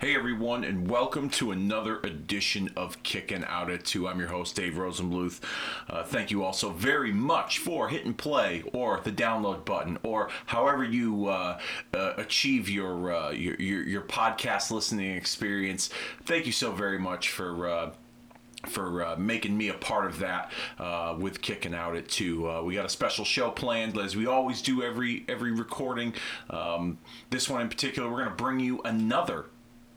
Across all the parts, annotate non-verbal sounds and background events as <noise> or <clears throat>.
Hey everyone, and welcome to another edition of Kicking Out at Two. I'm your host Dave Rosenbluth. Uh, thank you all so very much for hitting play or the download button or however you uh, uh, achieve your, uh, your, your your podcast listening experience. Thank you so very much for uh, for uh, making me a part of that uh, with kicking out at two. Uh, we got a special show planned, as we always do every every recording. Um, this one in particular, we're going to bring you another.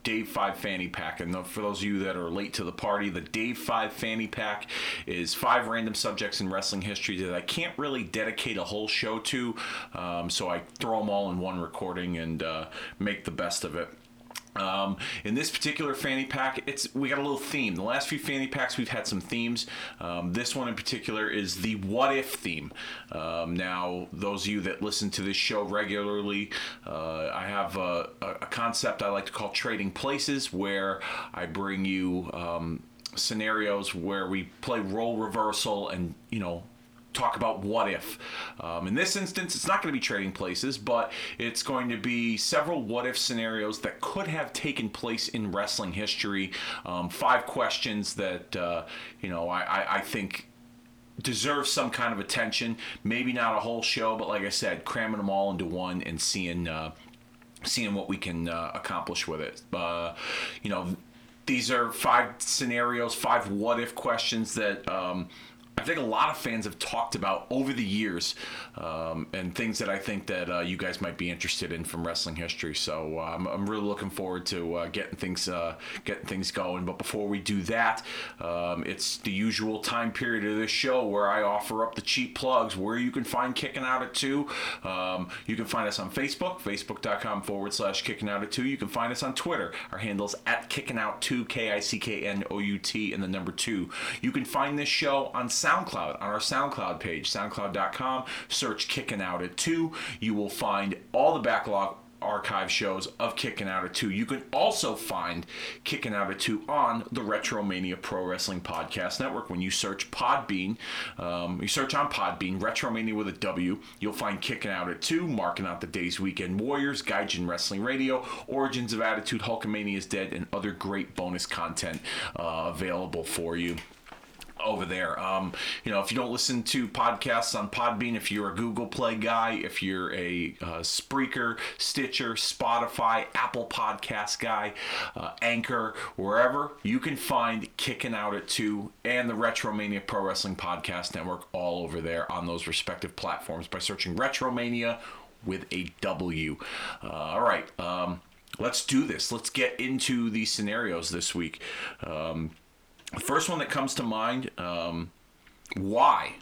Dave 5 Fanny Pack. And for those of you that are late to the party, the Dave 5 Fanny Pack is five random subjects in wrestling history that I can't really dedicate a whole show to. Um, so I throw them all in one recording and uh, make the best of it. Um, in this particular fanny pack, it's we got a little theme. The last few fanny packs, we've had some themes. Um, this one in particular is the what if theme. Um, now, those of you that listen to this show regularly, uh, I have a, a, concept I like to call trading places, where I bring you um, scenarios where we play role reversal and you know talk about what if. Um, in this instance, it's not going to be trading places, but it's going to be several what if scenarios that could have taken place in wrestling history. Um, five questions that, uh, you know, I, I, I think deserve some kind of attention. Maybe not a whole show, but like I said, cramming them all into one and seeing uh, seeing what we can uh, accomplish with it. Uh, you know, these are five scenarios, five what if questions that. Um, I think a lot of fans have talked about over the years, um, and things that I think that uh, you guys might be interested in from wrestling history. So uh, I'm, I'm, really looking forward to uh, getting things uh, getting things going. But before we do that, um, it's the usual time period of this show where I offer up the cheap plugs where you can find Kicking Out at Two. Um, you can find us on Facebook, facebook.com forward slash Kicking Out at Two. You can find us on Twitter. Our handle's at Kicking Out Two, K I C K N O U T, and the number two. You can find this show on SoundCloud on our SoundCloud page, soundcloud.com. Search Kicking Out at 2. You will find all the backlog archive shows of Kicking Out at 2. You can also find Kicking Out at 2 on the Retromania Pro Wrestling Podcast Network. When you search Podbean, um, you search on Podbean, Retromania with a W, you'll find Kicking Out at 2, Marking Out the Days Weekend Warriors, Gaijin Wrestling Radio, Origins of Attitude, Hulkamania is Dead, and other great bonus content uh, available for you over there. Um, you know, if you don't listen to podcasts on Podbean, if you're a Google Play guy, if you're a uh, Spreaker, Stitcher, Spotify, Apple Podcast guy, uh, Anchor, wherever, you can find Kicking Out at 2 and the Retromania Pro Wrestling Podcast Network all over there on those respective platforms by searching Retromania with a W. Uh, all right. Um, let's do this. Let's get into these scenarios this week. Um, the first one that comes to mind um, why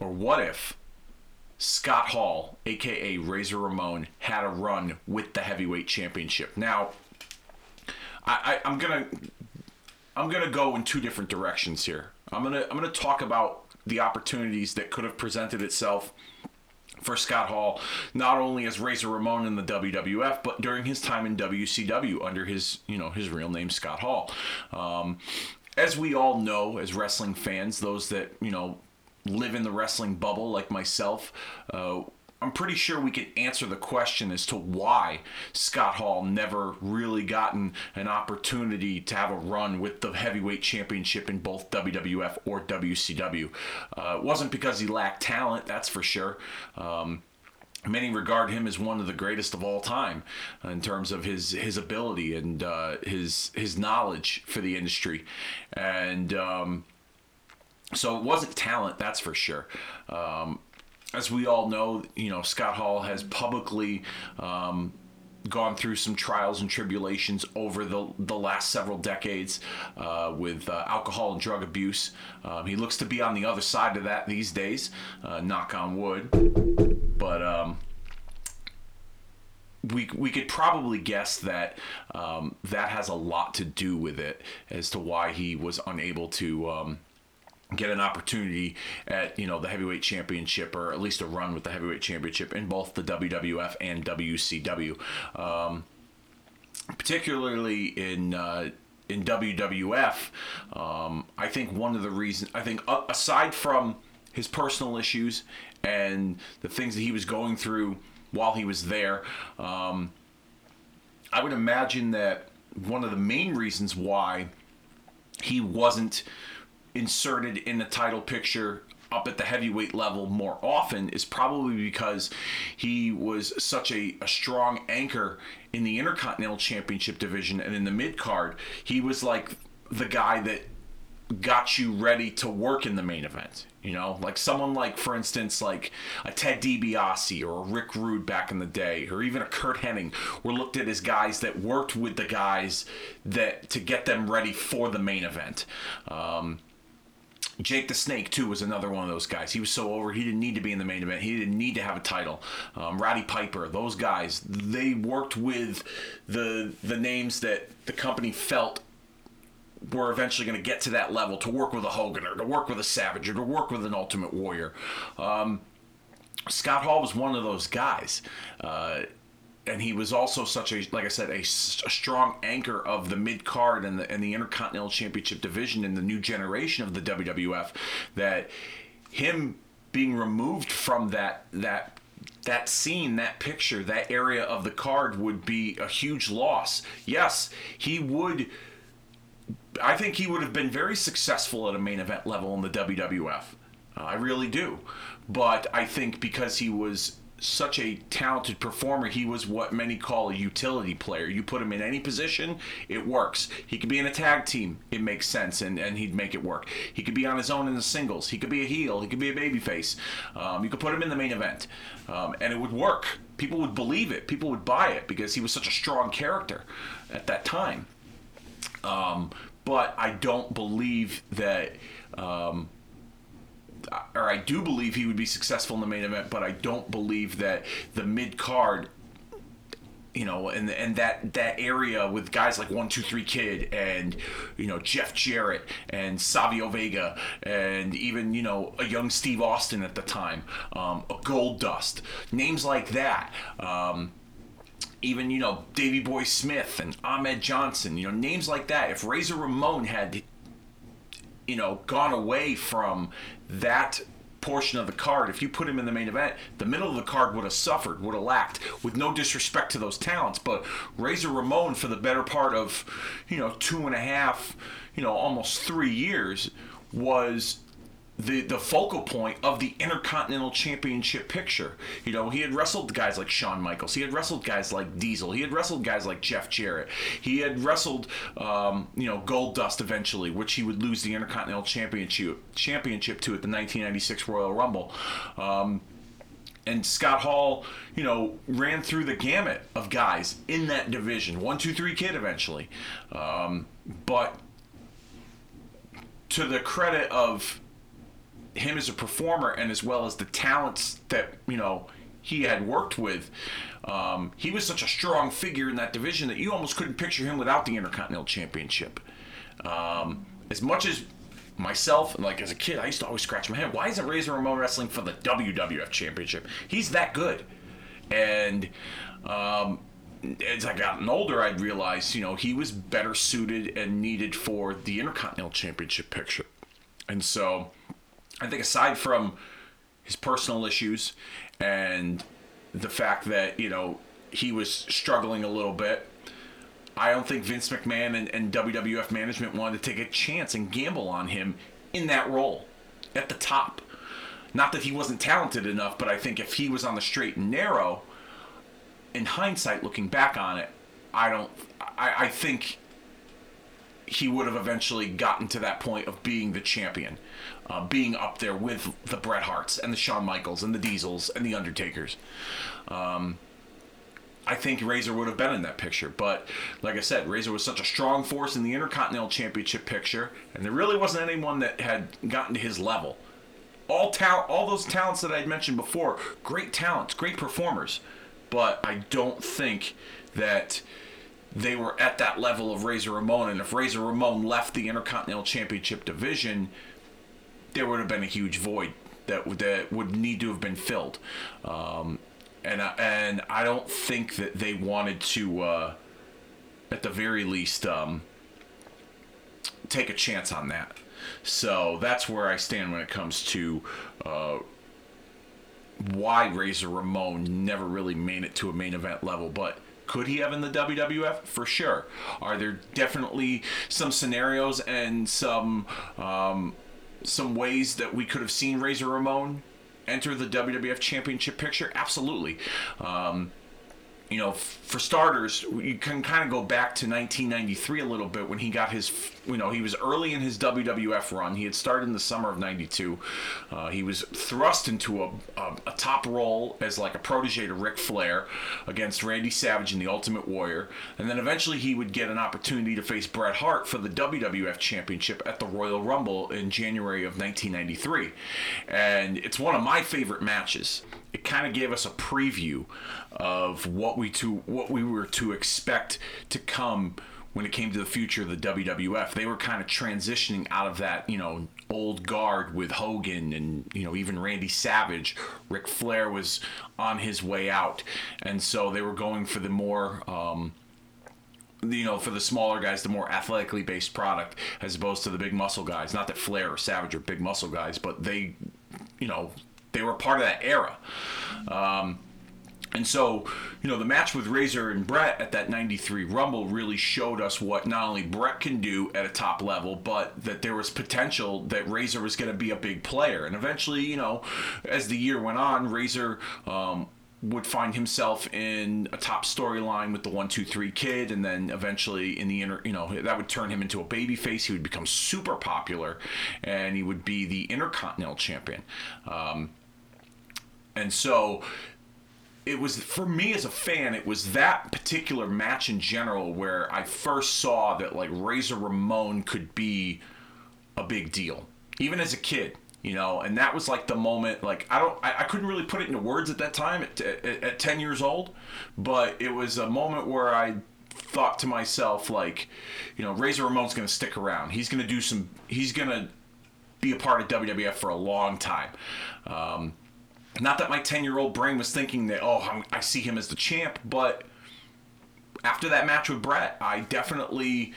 or what if Scott Hall, aka Razor Ramon, had a run with the heavyweight championship? Now, I, I, I'm gonna I'm gonna go in two different directions here. I'm gonna I'm gonna talk about the opportunities that could have presented itself for Scott Hall, not only as Razor Ramon in the WWF, but during his time in WCW under his, you know, his real name Scott Hall. Um, as we all know, as wrestling fans, those that you know live in the wrestling bubble like myself, uh, I'm pretty sure we could answer the question as to why Scott Hall never really gotten an opportunity to have a run with the heavyweight championship in both WWF or WCW. Uh, it wasn't because he lacked talent, that's for sure. Um, many regard him as one of the greatest of all time in terms of his his ability and uh, his his knowledge for the industry, and um, so it wasn't talent, that's for sure. Um, as we all know, you know, Scott Hall has publicly um, gone through some trials and tribulations over the, the last several decades uh, with uh, alcohol and drug abuse. Um, he looks to be on the other side of that these days, uh, knock on wood. But um, we, we could probably guess that um, that has a lot to do with it as to why he was unable to um, get an opportunity at you know the heavyweight championship or at least a run with the heavyweight championship in both the WWF and WCW, um, particularly in. Uh, in WWF, um, I think one of the reasons, I think uh, aside from his personal issues and the things that he was going through while he was there, um, I would imagine that one of the main reasons why he wasn't inserted in the title picture up at the heavyweight level more often is probably because he was such a, a strong anchor in the Intercontinental Championship division and in the mid card. He was like the guy that got you ready to work in the main event. You know, like someone like, for instance, like a Ted DiBiase or a Rick Rude back in the day, or even a Curt Hennig, were looked at as guys that worked with the guys that to get them ready for the main event. Um, Jake the Snake too was another one of those guys. He was so over. He didn't need to be in the main event. He didn't need to have a title. Um, Roddy Piper, those guys, they worked with the the names that the company felt were eventually going to get to that level to work with a Hogan or to work with a Savage or to work with an Ultimate Warrior. Um, Scott Hall was one of those guys. Uh, and he was also such a, like I said, a, a strong anchor of the mid card and the and the Intercontinental Championship division in the new generation of the WWF. That him being removed from that that that scene, that picture, that area of the card would be a huge loss. Yes, he would I think he would have been very successful at a main event level in the WWF. Uh, I really do. But I think because he was such a talented performer, he was what many call a utility player. You put him in any position, it works. He could be in a tag team, it makes sense, and, and he'd make it work. He could be on his own in the singles. He could be a heel. He could be a babyface. Um, you could put him in the main event, um, and it would work. People would believe it. People would buy it because he was such a strong character at that time. Um, but I don't believe that. Um, or I do believe he would be successful in the main event, but I don't believe that the mid card, you know, and and that that area with guys like One Two Three Kid and you know Jeff Jarrett and Savio Vega and even you know a young Steve Austin at the time, um, a Goldust, names like that. Um, even you know Davy Boy Smith and Ahmed Johnson, you know names like that. If Razor Ramon had you know gone away from that portion of the card, if you put him in the main event, the middle of the card would have suffered, would have lacked, with no disrespect to those talents. But Razor Ramon, for the better part of, you know, two and a half, you know, almost three years, was the the focal point of the Intercontinental Championship picture. You know, he had wrestled guys like Shawn Michaels. He had wrestled guys like Diesel. He had wrestled guys like Jeff Jarrett. He had wrestled, um, you know, Goldust eventually, which he would lose the Intercontinental Championship championship to at the 1996 Royal Rumble. Um, and Scott Hall, you know, ran through the gamut of guys in that division. One, two, three kid eventually. Um, but to the credit of him as a performer and as well as the talents that you know he had worked with. Um, he was such a strong figure in that division that you almost couldn't picture him without the Intercontinental Championship. Um, as much as myself, like as a kid, I used to always scratch my head. Why isn't Razor Ramon wrestling for the WWF Championship? He's that good. And um, as I gotten older, I'd realized, you know, he was better suited and needed for the Intercontinental Championship picture. And so I think aside from his personal issues and the fact that you know he was struggling a little bit, I don't think Vince McMahon and, and WWF management wanted to take a chance and gamble on him in that role at the top. Not that he wasn't talented enough, but I think if he was on the straight and narrow, in hindsight, looking back on it, I don't. I, I think he would have eventually gotten to that point of being the champion, uh, being up there with the Bret Harts and the Shawn Michaels and the Diesels and the Undertakers. Um, I think Razor would have been in that picture, but like I said, Razor was such a strong force in the Intercontinental Championship picture, and there really wasn't anyone that had gotten to his level. All talent, all those talents that I'd mentioned before, great talents, great performers, but I don't think that they were at that level of Razor Ramon. And if Razor Ramon left the Intercontinental Championship division, there would have been a huge void that that would need to have been filled. Um, and I, and I don't think that they wanted to, uh, at the very least, um, take a chance on that. So that's where I stand when it comes to uh, why Razor Ramon never really made it to a main event level, but Could he have in the WWF? For sure. Are there definitely some scenarios and some um, some ways that we could have seen Razor Ramon enter the WWF Championship picture? Absolutely. Um, you know, for starters, you can kind of go back to 1993 a little bit when he got his, you know, he was early in his WWF run. He had started in the summer of 92. Uh, he was thrust into a, a, a, top role as like a protege to Ric Flair against Randy Savage in The Ultimate Warrior. And then eventually he would get an opportunity to face Bret Hart for the WWF Championship at the Royal Rumble in January of 1993. And it's one of my favorite matches it kind of gave us a preview of what we to what we were to expect to come when it came to the future of the WWF. They were kind of transitioning out of that, you know, old guard with Hogan and, you know, even Randy Savage. Ric Flair was on his way out. And so they were going for the more um, you know, for the smaller guys, the more athletically based product as opposed to the big muscle guys. Not that Flair or Savage are big muscle guys, but they, you know, they were part of that era. Um, and so, you know, the match with Razor and Bret at that 93 Rumble really showed us what not only Bret can do at a top level, but that there was potential that Razor was going to be a big player. And eventually, you know, as the year went on, Razor um, would find himself in a top storyline with the one two three kid and then eventually in the inner you know that would turn him into a baby face he would become super popular and he would be the intercontinental champion um, and so it was for me as a fan it was that particular match in general where i first saw that like razor ramon could be a big deal even as a kid you know? And that was like the moment like i don't i, I couldn't really put it into words at that time at, at, at 10 years old but it was a moment where i thought to myself like you know razor ramon's to stick around. He's to do some he's to be a part of wwf for a long time. Um, not that my 10 year old brain was thinking that, oh, I'm, I see him as the champ, but after that match with Bret, I definitely.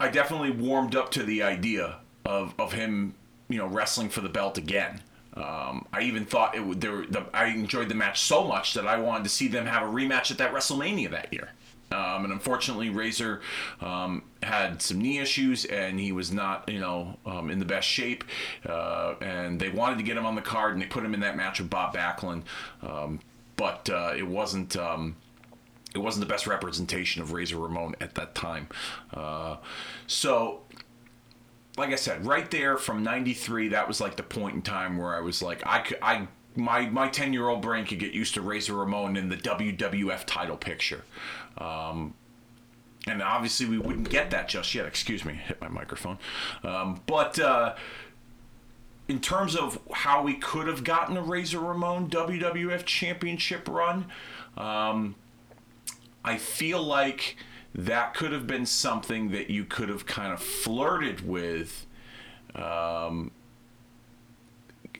I definitely warmed up to the idea of, of him, you know, wrestling for the belt again. Um, I even thought it would. There, the, I enjoyed the match so much that I wanted to see them have a rematch at that WrestleMania that year. Um, and unfortunately, Razor um, had some knee issues, and he was not, you know, um, in the best shape. Uh, and they wanted to get him on the card, and they put him in that match with Bob Backlund, um, but uh, it wasn't. Um, it wasn't the best representation of Razor Ramon at that time. Uh, so like I said, right there from '93, that was like the point in time where I was like, I could, I my my 10 year old brain could get used to Razor Ramon in the WWF title picture. Um, and obviously, we wouldn't get that just yet. Excuse me, hit my microphone. Um, but uh, in terms of how we could have gotten a Razor Ramon WWF Championship run, um, I feel like that could have been something that you could have kind of flirted with um,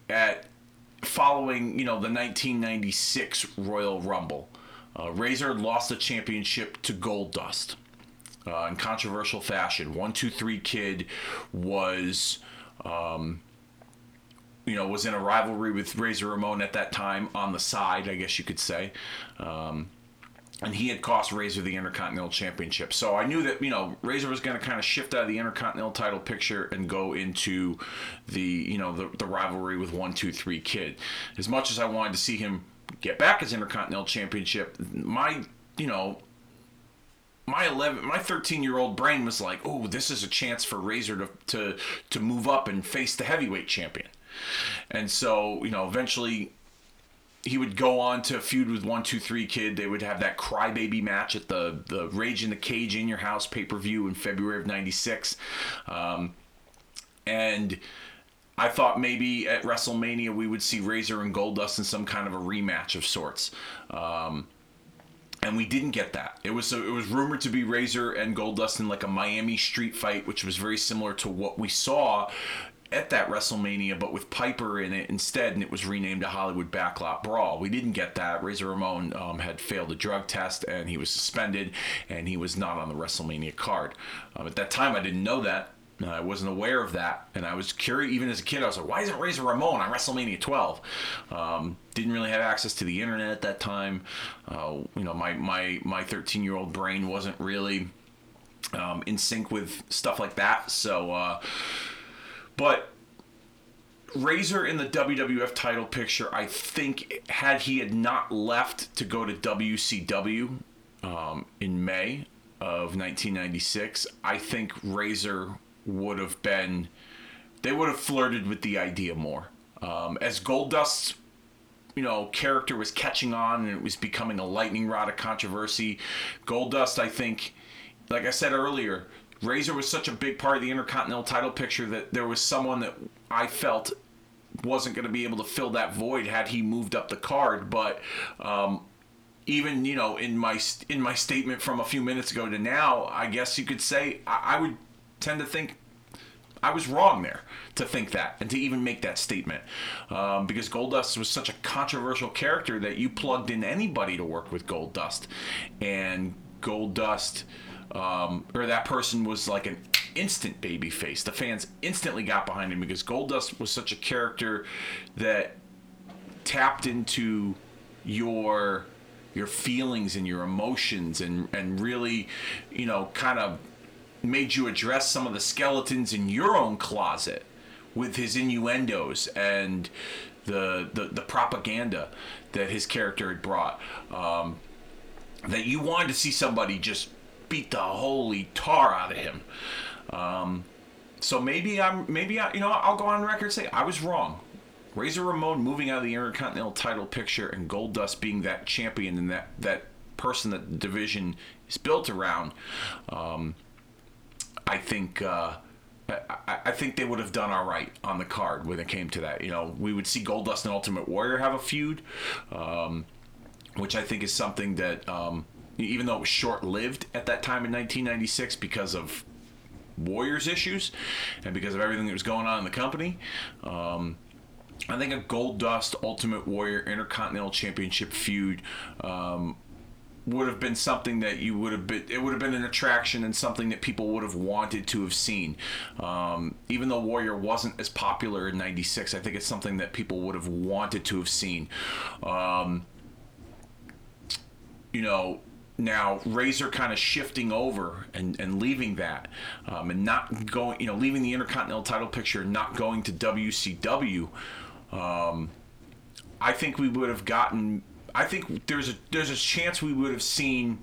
at following, you know, the 1996 Royal Rumble. Uh, Razor lost the championship to Goldust uh, in controversial fashion. One, two, three kid was, um, you know, was in a rivalry with Razor Ramon at that time on the side, I guess you could say. Um, and he had cost Razor the Intercontinental Championship. So I knew that you know Razor was going to kind of shift out of the Intercontinental title picture and go into the you know the, the rivalry with One Two Three Kid. As much as I wanted to see him get back his Intercontinental Championship, my you know my 11 my 13 year old brain was like oh this is a chance for razor to, to to move up and face the heavyweight champion. And so you know eventually he would go on to feud with one two three kid. They would have that crybaby match at the the rage in the cage in your house pay-per-view in february of 96 um, and I thought maybe at WrestleMania we would see Razor and Goldust in some kind of a rematch of sorts. Um, and we didn't get that. It was it was rumored to be Razor and Goldust in like a Miami street fight, which was very similar to what we saw at that WrestleMania, but with Piper in it instead, and it was renamed a Hollywood Backlot Brawl. We didn't get that. Razor Ramon um, had failed a drug test, and he was suspended, and he was not on the WrestleMania card. Um, at that time, I didn't know that. I wasn't aware of that, and I was curious. Even as a kid, I was like, "Why isn't Razor Ramon on WrestleMania 12?" Um, didn't really have access to the internet at that time. Uh, you know, my my my 13 year old brain wasn't really um, in sync with stuff like that. So, uh, but Razor in the WWF title picture, I think, had he had not left to go to WCW um, in May of 1996, I think Razor would have been, they would have flirted with the idea more. Um, as Goldust's, you know, character was catching on and it was becoming a lightning rod of controversy, Goldust, I think, like I said earlier, Razor was such a big part of the Intercontinental title picture that there was someone that I felt wasn't going to be able to fill that void had he moved up the card. But um, even you know in my in my statement from a few minutes ago to now, I guess you could say I, I would tend to think I was wrong there to think that and to even make that statement um, because Goldust was such a controversial character that you plugged in anybody to work with Goldust, and Goldust um, or that person was like an instant baby face. The fans instantly got behind him because Goldust was such a character that tapped into your your feelings and your emotions and and really, you know, kind of made you address some of the skeletons in your own closet with his innuendos and the the, the propaganda that his character had brought. Um, that you wanted to see somebody just beat the holy tar out of him. Um, so maybe I'm maybe I, you know I'll go on record and say I was wrong. Razor Ramon moving out of the Intercontinental title picture and Goldust being that champion and that that person that the division is built around. Um, I think. Uh, I, I think they would have done all right on the card when it came to that. You know, we would see Goldust and Ultimate Warrior have a feud, um, which I think is something that um, even though it was short lived at that time in 1996 because of Warriors issues and because of everything that was going on in the company. Um, I think a Goldust Ultimate Warrior Intercontinental Championship feud um, would have been something that you would have been. It would have been an attraction and something that people would have wanted to have seen. Um, even though Warrior wasn't as popular in '96, I think it's something that people would have wanted to have seen. Um, you know, now Razor kind of shifting over and, and leaving that um, and not going, you know, leaving the Intercontinental title picture, and not going to WCW. Um, I think we would have gotten. I think there's a there's a chance we would have seen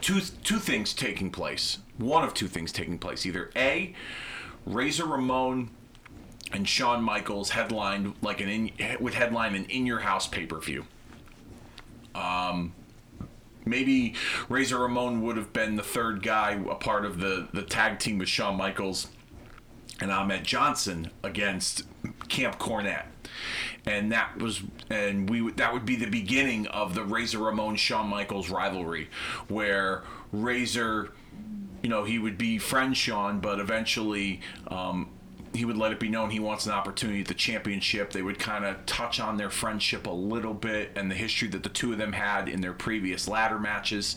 two two things taking place. One of two things taking place. Either a Razor Ramon and Shawn Michaels headlined like an in, would headline an in your house pay per view. Um, maybe Razor Ramon would have been the third guy, a part of the the tag team with Shawn Michaels and Ahmed Johnson against Camp Cornette. And that was, and we that would be the beginning of the Razor Ramon Shawn Michaels rivalry, where Razor, you know, he would be friend Shawn, but eventually um, he would let it be known he wants an opportunity at the championship. They would kind of touch on their friendship a little bit and the history that the two of them had in their previous ladder matches.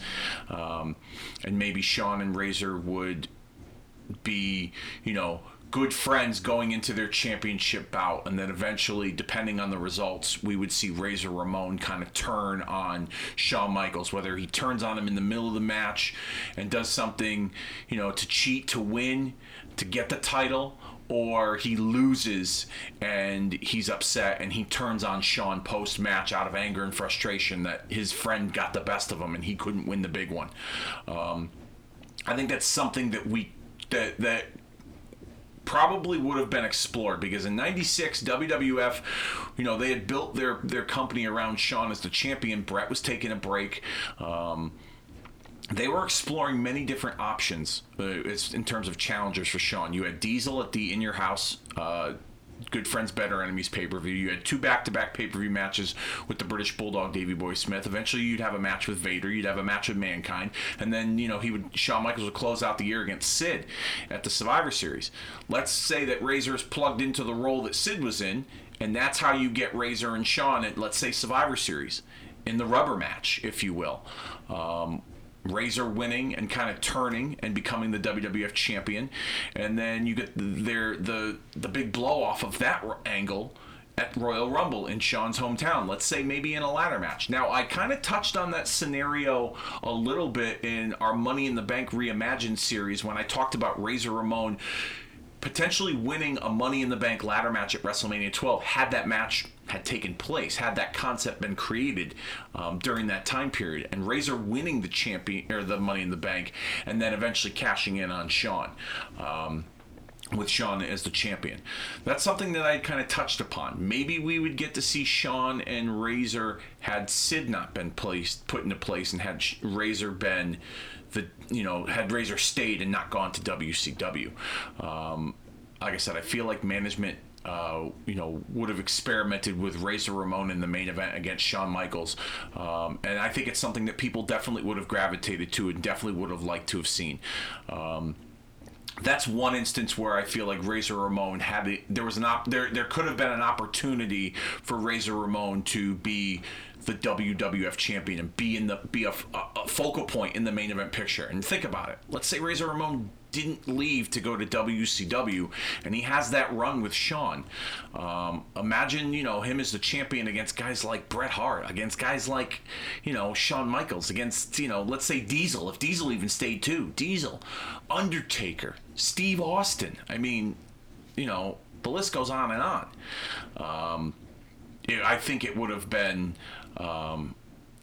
Um, and maybe Shawn and Razor would be, you know, good friends going into their championship bout. And then eventually, depending on the results, we would see Razor Ramon kind of turn on Shawn Michaels, whether he turns on him in the middle of the match and does something, you know, to cheat to win, to get the title or he loses and he's upset and he turns on Shawn post match out of anger and frustration that his friend got the best of him and he couldn't win the big one. Um, I think that's something that we that that probably would have been explored because in 96 WWF you know they had built their their company around Shawn as the champion Bret was taking a break um, they were exploring many different options uh, in terms of challengers for Shawn. You had Diesel at the In Your House. Uh, Good Friends, Better Enemies pay per view. You had two back to back pay per view matches with the British Bulldog Davy Boy Smith. Eventually, you'd have a match with Vader. You'd have a match with Mankind, and then you know he would Shawn Michaels would close out the year against Sid at the Survivor Series. Let's say that Razor is plugged into the role that Sid was in, and that's how you get Razor and Shawn at let's say Survivor Series in the rubber match, if you will. Um, Razor winning and kind of turning and becoming the WWF champion, and then you get their the the big blow off of that angle at Royal Rumble in Shawn's hometown. Let's say maybe in a ladder match. Now I kind of touched on that scenario a little bit in our Money in the Bank Reimagined series when I talked about Razor Ramon potentially winning a Money in the Bank ladder match at WrestleMania 12 had that match had taken place, had that concept been created um, during that time period, and Razor winning the champion or the Money in the Bank, and then eventually cashing in on Shawn. Um, with Shawn as the champion. That's something that I kind of touched upon. Maybe we would get to see Shawn and Razor had Sid not been placed, put into place, and had Razor been the you know had Razor stayed and not gone to WCW. Um, like I said, I feel like management. Uh, you know, would have experimented with Razor Ramon in the main event against Shawn Michaels, um, and I think it's something that people definitely would have gravitated to and definitely would have liked to have seen. Um, that's one instance where I feel like Razor Ramon had the, there was an op, there there could have been an opportunity for Razor Ramon to be the WWF champion and be in the be a, a, focal point in the main event picture. And think about it. Let's say Razor Ramon didn't leave to go to WCW, and he has that run with Shawn. Um, imagine, you know, him as the champion against guys like Bret Hart, against guys like, you know, Shawn Michaels, against, you know, let's say Diesel, if Diesel even stayed too. Diesel, Undertaker, Steve Austin. I mean, you know, the list goes on and on. Um, I think it would have been um,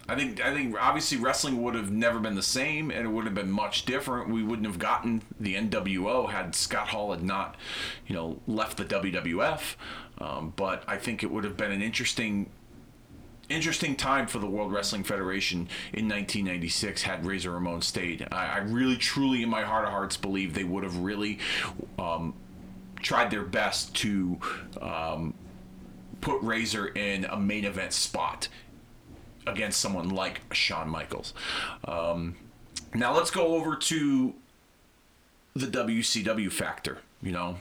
I think I think obviously wrestling would have never been the same, and it would have been much different. We wouldn't have gotten the NWO had Scott Hall had not, you know, left the WWF. Um, but I think it would have been an interesting interesting time for the World Wrestling Federation in 1996 had Razor Ramon stayed. I, I really, truly, in my heart of hearts, believe they would have really um, tried their best to um, put Razor in a main event spot against someone like Shawn Michaels. Um, now let's go over to the WCW factor. You know,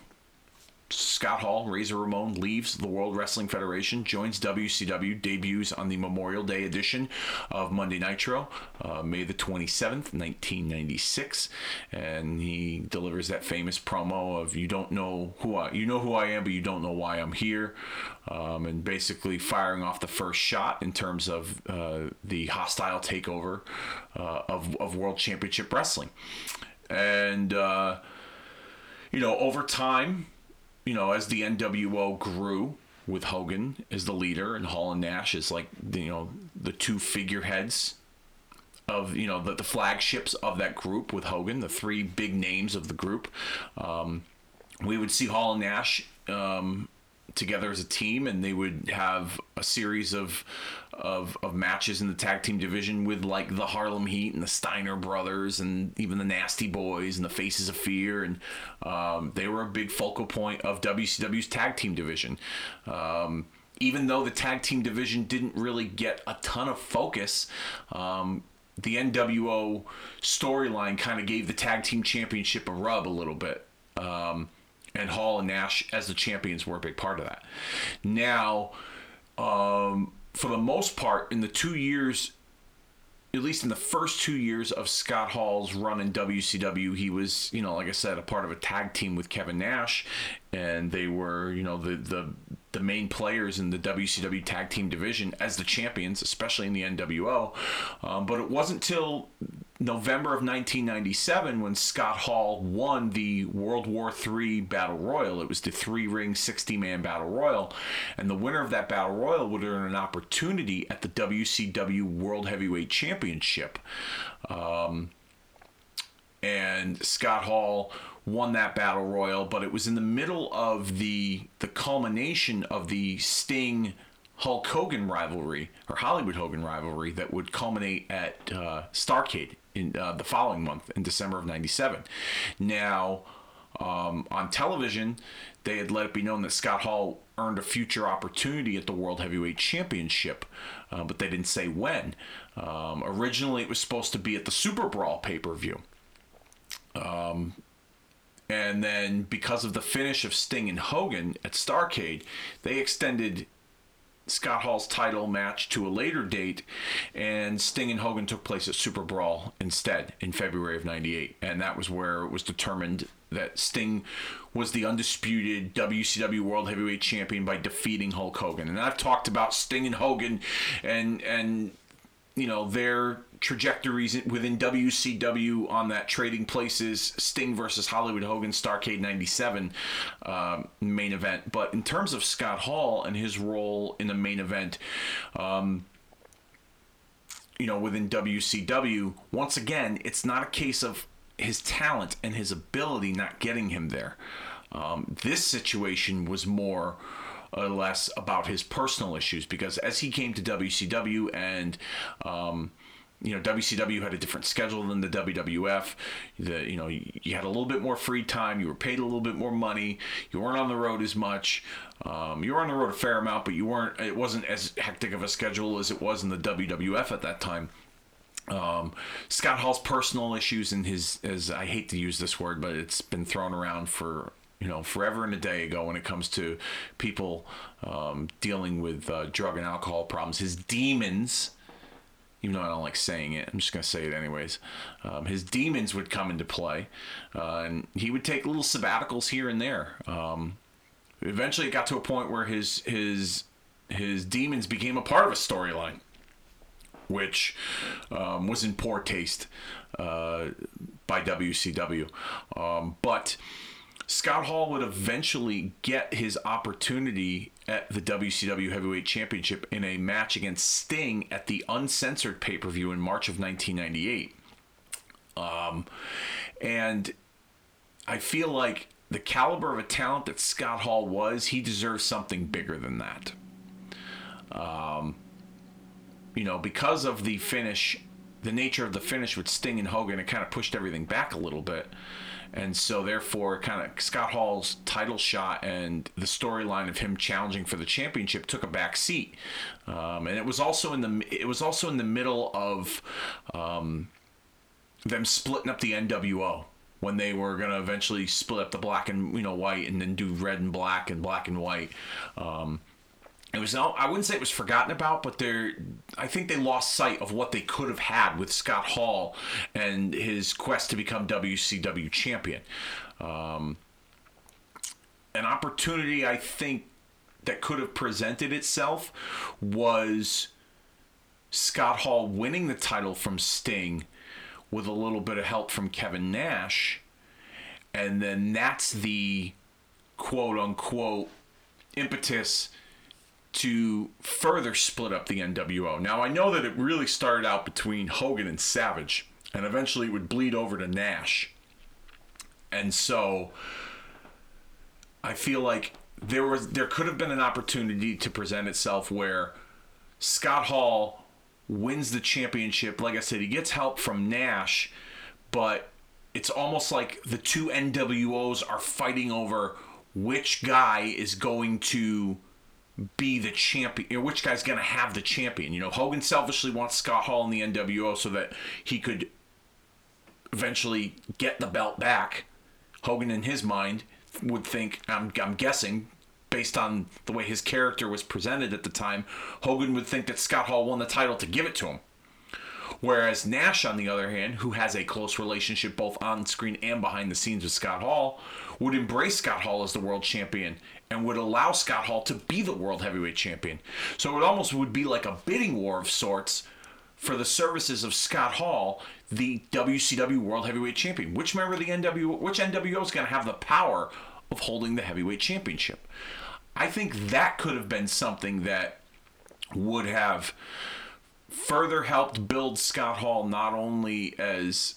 Scott Hall, Razor Ramon leaves the World Wrestling Federation, joins WCW, debuts on the Memorial Day edition of Monday Nitro, uh, May the 27th, 1996, and he delivers that famous promo of "You don't know who I, you know who I am, but you don't know why I'm here," um, and basically firing off the first shot in terms of uh, the hostile takeover uh, of of World Championship Wrestling, and uh, you know over time you know, as the NWO grew with Hogan as the leader and Hall and Nash as like you know the two figureheads of you know the, the flagships of that group with Hogan, the three big names of the group. Um, we would see Hall and Nash um, together as a team, and they would have a series of, of of matches in the tag team division with like the Harlem Heat and the Steiner brothers, and even the Nasty Boys and the Faces of Fear, and um, they were a big focal point of WCW's tag team division. Um, even though the tag team division didn't really get a ton of focus, um, the NWO storyline kind of gave the tag team championship a rub a little bit. Um, and Hall and Nash as the champions were a big part of that. Now, um, for the most part, in the two years, at least in the first two years of Scott Hall's run in WCW, he was, you know, like I said, a part of a tag team with Kevin Nash, and they were, you know, the the the main players in the WCW tag team division as the champions, especially in the NWO. Um, but it wasn't till November of 1997 when Scott Hall won the World War III Battle Royal. It was the three ring, 60 man Battle Royal. And the winner of that Battle Royal would earn an opportunity at the WCW World Heavyweight Championship. Um, and Scott Hall won that battle royal, but it was in the middle of the the culmination of the Sting Hulk Hogan rivalry or Hollywood Hogan rivalry that would culminate at uh, Starcade in uh, the following month in December of '97. Now. Um, on television, they had let it be known that Scott Hall earned a future opportunity at the World Heavyweight Championship, uh, but they didn't say when. Um, originally, it was supposed to be at the Super Brawl pay per view. Um, and then because of the finish of Sting and Hogan at Starcade, they extended Scott Hall's title match to a later date, and Sting and Hogan took place at Super Brawl instead in February of '98, and that was where it was determined that Sting was the undisputed WCW World Heavyweight Champion by defeating Hulk Hogan. And I've talked about Sting and Hogan, and and you know their trajectories within WCW on that trading places Sting versus Hollywood Hogan Starcade 97 um, main event. But in terms of Scott Hall and his role in the main event, um, you know, within WCW, once again, it's not a case of his talent and his ability not getting him there. Um, this situation was more or less about his personal issues because as he came to WCW and um, you know WCW had a different schedule than the WWF. The you know you had a little bit more free time. You were paid a little bit more money. You weren't on the road as much. Um, you were on the road a fair amount, but you weren't. It wasn't as hectic of a schedule as it was in the WWF at that time. Um, Scott Hall's personal issues and his, as I hate to use this word, but it's been thrown around for you know forever and a day ago when it comes to people um, dealing with uh, drug and alcohol problems. His demons even though I don't like saying it, I'm just going to say it anyways. Um, his demons would come into play, uh, and he would take little sabbaticals here and there. Um, eventually, it got to a point where his his his demons became a part of a storyline, which um, was in poor taste uh, by WCW. Um, but Scott Hall would eventually get his opportunity at the WCW Heavyweight Championship in a match against Sting at the uncensored pay per view in March of 1998. Um, and I feel like the caliber of a talent that Scott Hall was, he deserves something bigger than that. Um, you know, because of the finish, the nature of the finish with Sting and Hogan, it kind of pushed everything back a little bit and so therefore kind of Scott Hall's title shot and the storyline of him challenging for the championship took a back seat, um, and it was also in the it was also in the middle of um, them splitting up the NWO when they were going to eventually split up the black and you know white and then do red and black and black and white. Um, it was I wouldn't say it was forgotten about, but they I think they lost sight of what they could have had with Scott Hall and his quest to become WCW champion. Um, an opportunity I think that could have presented itself was Scott Hall winning the title from Sting with a little bit of help from Kevin Nash, and then that's the quote unquote impetus to further split up the NWO. Now, I know that it really started out between Hogan and Savage, and eventually it would bleed over to Nash. And so I feel like there was there could have been an opportunity to present itself where Scott Hall wins the championship. Like I said, he gets help from Nash, but it's almost like the two NWOs are fighting over which guy is going to be the champion, which guy's going to have the champion. You know, Hogan selfishly wants Scott Hall in the NWO so that he could eventually get the belt back. Hogan, in his mind, would think, I'm, I'm guessing, based on the way his character was presented at the time, Hogan would think that Scott Hall won the title to give it to him. Whereas Nash, on the other hand, who has a close relationship both on screen and behind the scenes with Scott Hall, would embrace Scott Hall as the world champion and would allow Scott Hall to be the world heavyweight champion. So it almost would be like a bidding war of sorts for the services of Scott Hall, the WCW World Heavyweight Champion. Which member of the NWO, which NWO is going to have the power of holding the heavyweight championship? I think that could have been something that would have further helped build Scott Hall not only as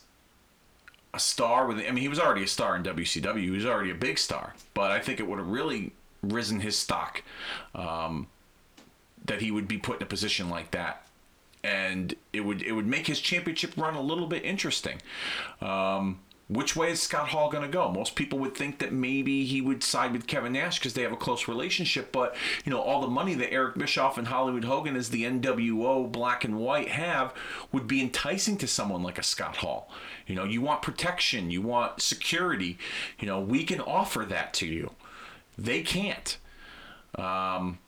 a star with I mean he was already a star in WCW he was already a big star but I think it would have really risen his stock um, that he would be put in a position like that and it would it would make his championship run a little bit interesting um, which way is Scott Hall going to go? Most people would think that maybe he would side with Kevin Nash because they have a close relationship, but you know all the money that Eric Bischoff and Hollywood Hogan as the NWO Black and White have would be enticing to someone like a Scott Hall. You know, you want protection, you want security. You know, we can offer that to you. They can't. Um,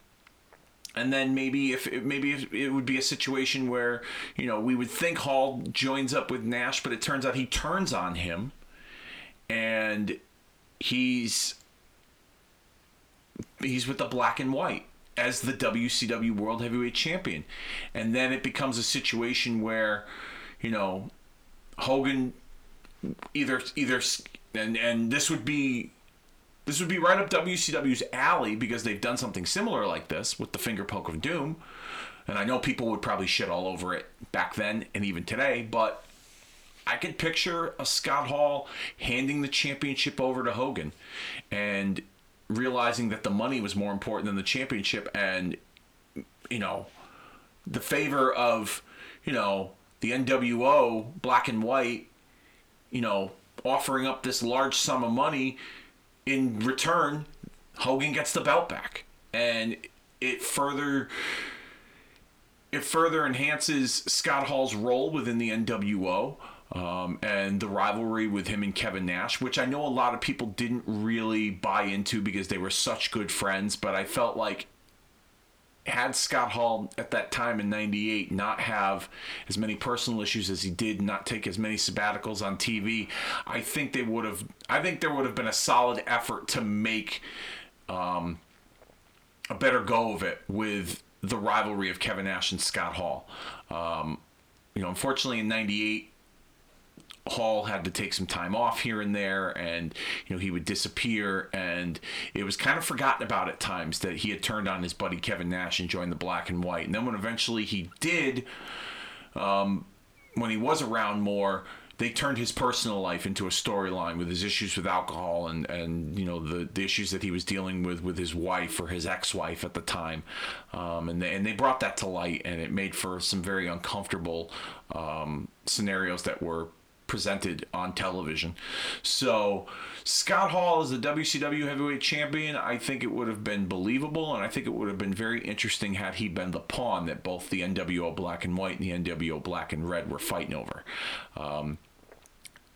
and then maybe if maybe if it would be a situation where you know we would think Hall joins up with Nash, but it turns out he turns on him, and he's he's with the black and white as the WCW World Heavyweight Champion, and then it becomes a situation where you know Hogan either either and and this would be this would be right up WCW's alley because they've done something similar like this with the finger poke of doom. And I know people would probably shit all over it back then and even today, but I could picture a Scott Hall handing the championship over to Hogan and realizing that the money was more important than the championship and you know the favor of you know the NWO black and white you know offering up this large sum of money in return, Hogan gets the belt back, and it further it further enhances Scott Hall's role within the NWO. Um, and the rivalry with him and Kevin Nash, which I know a lot of people didn't really buy into because they were such good friends, but I felt like had Scott Hall at that time in 98 not have as many personal issues as he did, not take as many sabbaticals on TV, I think they would have, I think there would have been a solid effort to make um, a better go of it with the rivalry of Kevin Nash and Scott Hall. Um, you know, unfortunately in 98, Hall had to take some time off here and there, and you know he would disappear, and it was kind of forgotten about at times that he had turned on his buddy Kevin Nash and joined the Black and White. And then when eventually he did, um, when he was around more, they turned his personal life into a storyline with his issues with alcohol and and you know the, the issues that he was dealing with with his wife or his ex-wife at the time um, and they, and they brought that to light and it made for some very uncomfortable um, scenarios that were presented on television. So Scott Hall is the WCW heavyweight champion. I think it would have been believable, and I think it would have been very interesting had he been the pawn that both the NWO Black and White and the NWO Black and Red were fighting over. Um,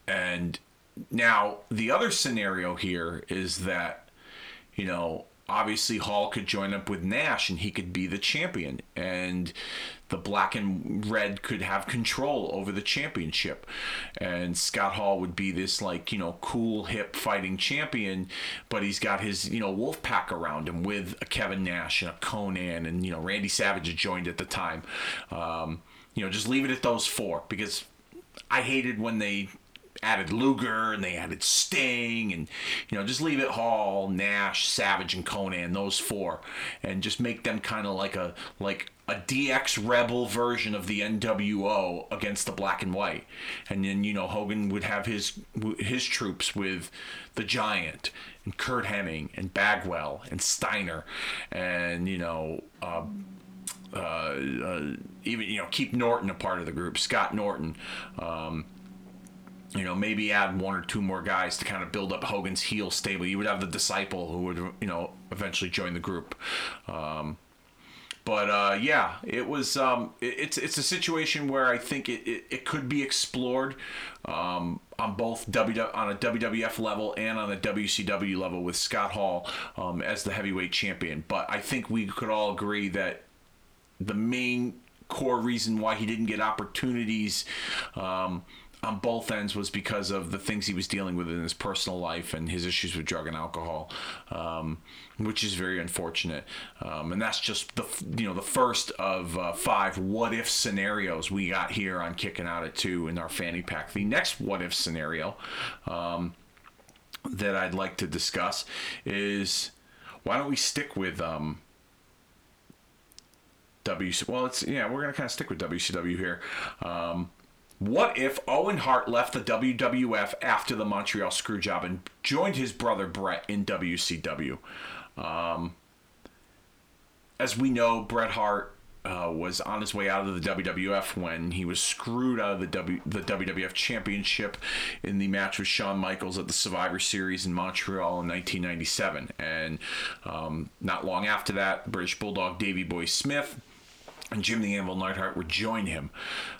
and now the other scenario here is that you know obviously Hall could join up with Nash and he could be the champion and the black and red could have control over the championship. And Scott Hall would be this like you know cool hip fighting champion but he's got his you know wolf pack around him with a Kevin Nash and a Konnan and you know Randy Savage had joined at the time. Um, you know just leave it at those four because I hated when they added Luger and they added Sting and you know just leave it Hall, Nash, Savage, and Konnan those four, and just make them kind of like a like a DX Rebel version of the NWO against the Black and White, and then you know Hogan would have his his troops with the Giant and Curt Hennig and Bagwell and Steiner, and you know. Uh, uh, uh, even you know keep Norton a part of the group, Scott Norton, um, you know, maybe add one or two more guys to kind of build up Hogan's heel stable. You would have the disciple who would, you know, eventually join the group. Um, but uh, yeah, it was. Um, it, it's it's a situation where I think it, it, it could be explored um, on both W on a WWF level and on a WCW level with Scott Hall um, as the heavyweight champion. But I think we could all agree that the main core reason why he didn't get opportunities um, on both ends was because of the things he was dealing with in his personal life and his issues with drug and alcohol, um, which is very unfortunate. Um, and that's just the you know the first of uh, five what if scenarios we got here on kicking out at two in our fanny pack. The next what if scenario um, that I'd like to discuss is why don't we stick with um, WC? Well, it's yeah, we're gonna kind of stick with WCW here. Um, what if Owen Hart left the WWF after the Montreal Screwjob and joined his brother Bret in WCW? Um, as we know, Bret Hart uh, was on his way out of the WWF when he was screwed out of the w, the WWF Championship in the match with Shawn Michaels at the Survivor Series in Montreal in 1997. And um, not long after that, British Bulldog Davey Boy Smith and Jim the Anvil Neidhart would join him.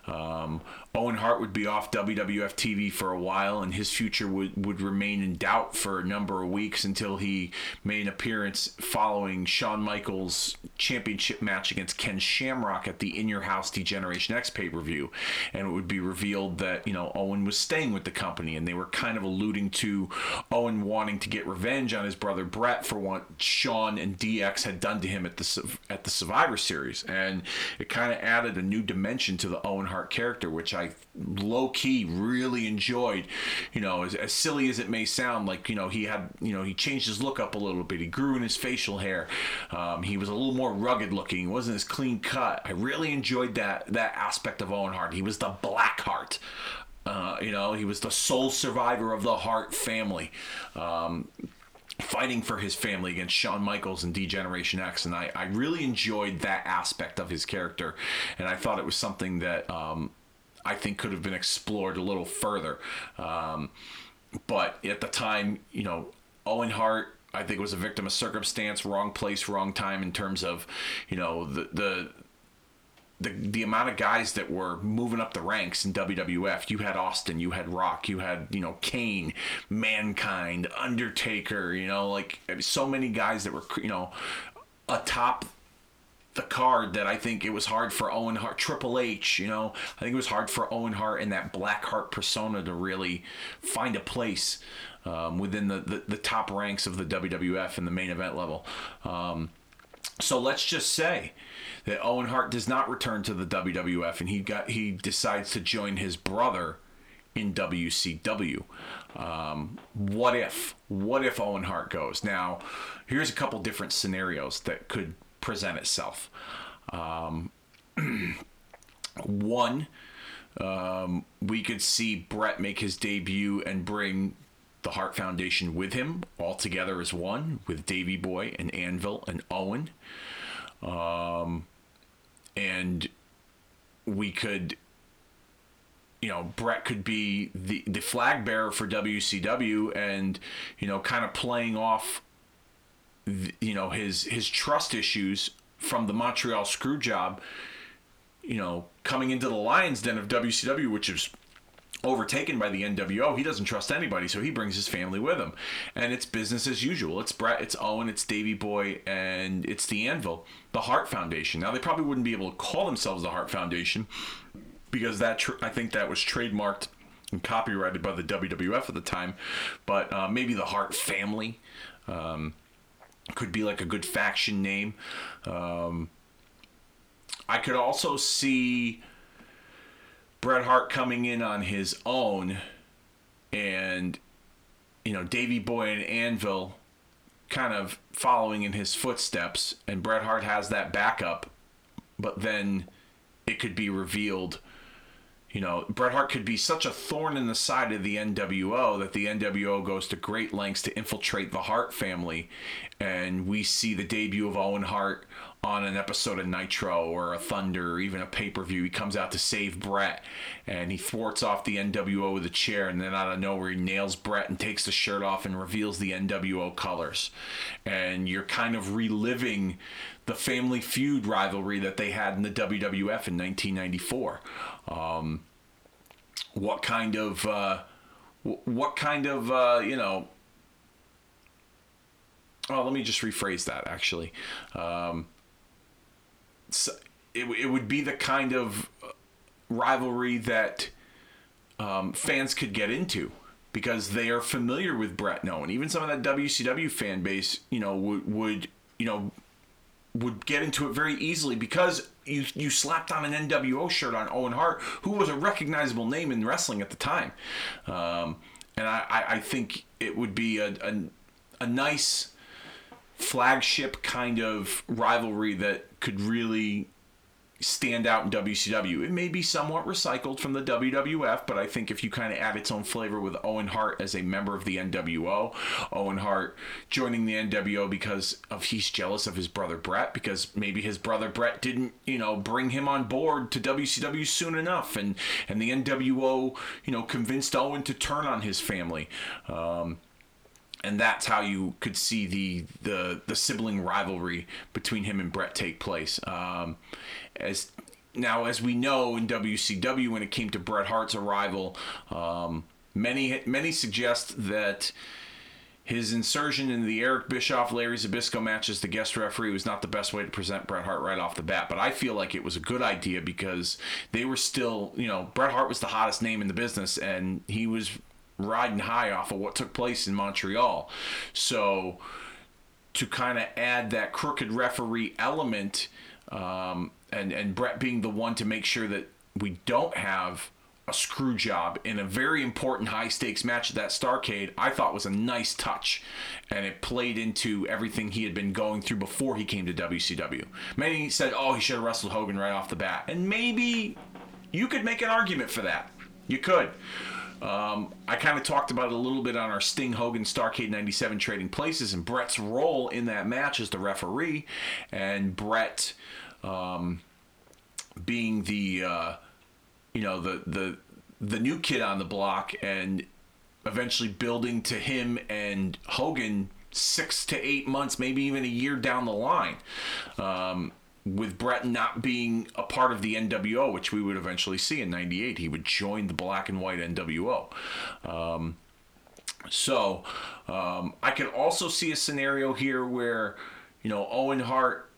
Um, Owen Hart would be off WWF TV for a while, and his future would, would remain in doubt for a number of weeks until he made an appearance following Shawn Michaels' championship match against Ken Shamrock at the In Your House D-Generation X pay per view. And it would be revealed that, you know, Owen was staying with the company, and they were kind of alluding to Owen wanting to get revenge on his brother Bret for what Shawn and DX had done to him at the, at the Survivor Series. And it kind of added a new dimension to the Owen Hart character, which I low key really enjoyed. You know, as, as silly as it may sound, like you know he had you know he changed his look up a little bit. He grew in his facial hair. Um, he was a little more rugged looking. He wasn't as clean cut. I really enjoyed that that aspect of Owen Hart. He was the Black Heart. Uh, you know, he was the sole survivor of the Hart family. Um, fighting for his family against Shawn Michaels and D-Generation X, and I, I really enjoyed that aspect of his character, and I thought it was something that um, I think could have been explored a little further. Um, but at the time, you know, Owen Hart, I think was a victim of circumstance, wrong place, wrong time in terms of, you know, the the the, the amount of guys that were moving up the ranks in WWF. You had Austin, you had Rock, you had, you know, Kane, Mankind, Undertaker, you know, like so many guys that were, you know, atop the card that I think it was hard for Owen Hart, Triple H, you know, I think it was hard for Owen Hart and that Black Heart persona to really find a place um, within the, the, the, top ranks of the WWF and the main event level. Um, so let's just say that Owen Hart does not return to the WWF and he got he decides to join his brother in WCW. Um, what if? What if Owen Hart goes? Now, here's a couple different scenarios that could present itself. Um, <clears throat> one, um, we could see Bret make his debut and bring the Hart Foundation with him all together as one, with Davey Boy and Anvil and Owen. Um, and we could, you know, Bret could be the, the flag bearer for WCW and, you know, kind of playing off you know his his trust issues from the Montreal screw job, you know, coming into the Lions Den of WCW, which is overtaken by the NWO. He doesn't trust anybody, so he brings his family with him, and it's business as usual. It's Bret, it's Owen, it's Davey Boy, and it's the Anvil, the Hart Foundation. Now they probably wouldn't be able to call themselves the Hart Foundation because that I think that was trademarked and copyrighted by the WWF at the time, but uh, maybe the Hart family. Um, could be like a good faction name. Um, I could also see Bret Hart coming in on his own and, you know, Davy Boy and Anvil kind of following in his footsteps, and Bret Hart has that backup, but then it could be revealed you know, Bret Hart could be such a thorn in the side of the NWO that the NWO goes to great lengths to infiltrate the Hart family. And we see the debut of Owen Hart on an episode of Nitro or a Thunder or even a pay per view. He comes out to save Bret and he thwarts off the NWO with a chair. And then out of nowhere, he nails Bret and takes the shirt off and reveals the NWO colors. And you're kind of reliving the family feud rivalry that they had in the WWF in 1994. Um, what kind of uh, what kind of uh, you know? Oh, let me just rephrase that. Actually, um, so it it would be the kind of rivalry that um, fans could get into because they are familiar with Bret No and Even some of that WCW fan base, you know, would would you know would get into it very easily because you you slapped on an NWO shirt on Owen Hart, who was a recognizable name in wrestling at the time, um, and I, I think it would be a, a, a nice flagship kind of rivalry that could really stand out in WCW. It may be somewhat recycled from the WWF, but I think if you kind of add its own flavor with Owen Hart as a member of the NWO, Owen Hart joining the NWO because of he's jealous of his brother Bret because maybe his brother Bret didn't, you know, bring him on board to WCW soon enough and and the NWO, you know, convinced Owen to turn on his family. Um, and that's how you could see the the the sibling rivalry between him and Bret take place. Um, as now, as we know in WCW, when it came to Bret Hart's arrival, um, many many suggest that his insertion in the Eric Bischoff Larry Zbyszko match as the guest referee was not the best way to present Bret Hart right off the bat. But I feel like it was a good idea because they were still, you know, Bret Hart was the hottest name in the business, and he was riding high off of what took place in Montreal. So to kind of add that crooked referee element, um, and and Bret being the one to make sure that we don't have a screw job in a very important high stakes match at that Starcade, I thought was a nice touch, and it played into everything he had been going through before he came to WCW. Many said, "Oh, he should have wrestled Hogan right off the bat," and maybe you could make an argument for that. You could. Um, I kind of talked about it a little bit on our Sting Hogan Starcade 97 Trading Places and Bret's role in that match as the referee, and Bret um, being the uh, you know the the the new kid on the block and eventually building to him and Hogan six to eight months, maybe even a year down the line. Um, with Bret not being a part of the NWO, which we would eventually see in '98, he would join the black and white NWO. Um, so um, I could also see a scenario here where, you know, Owen Hart,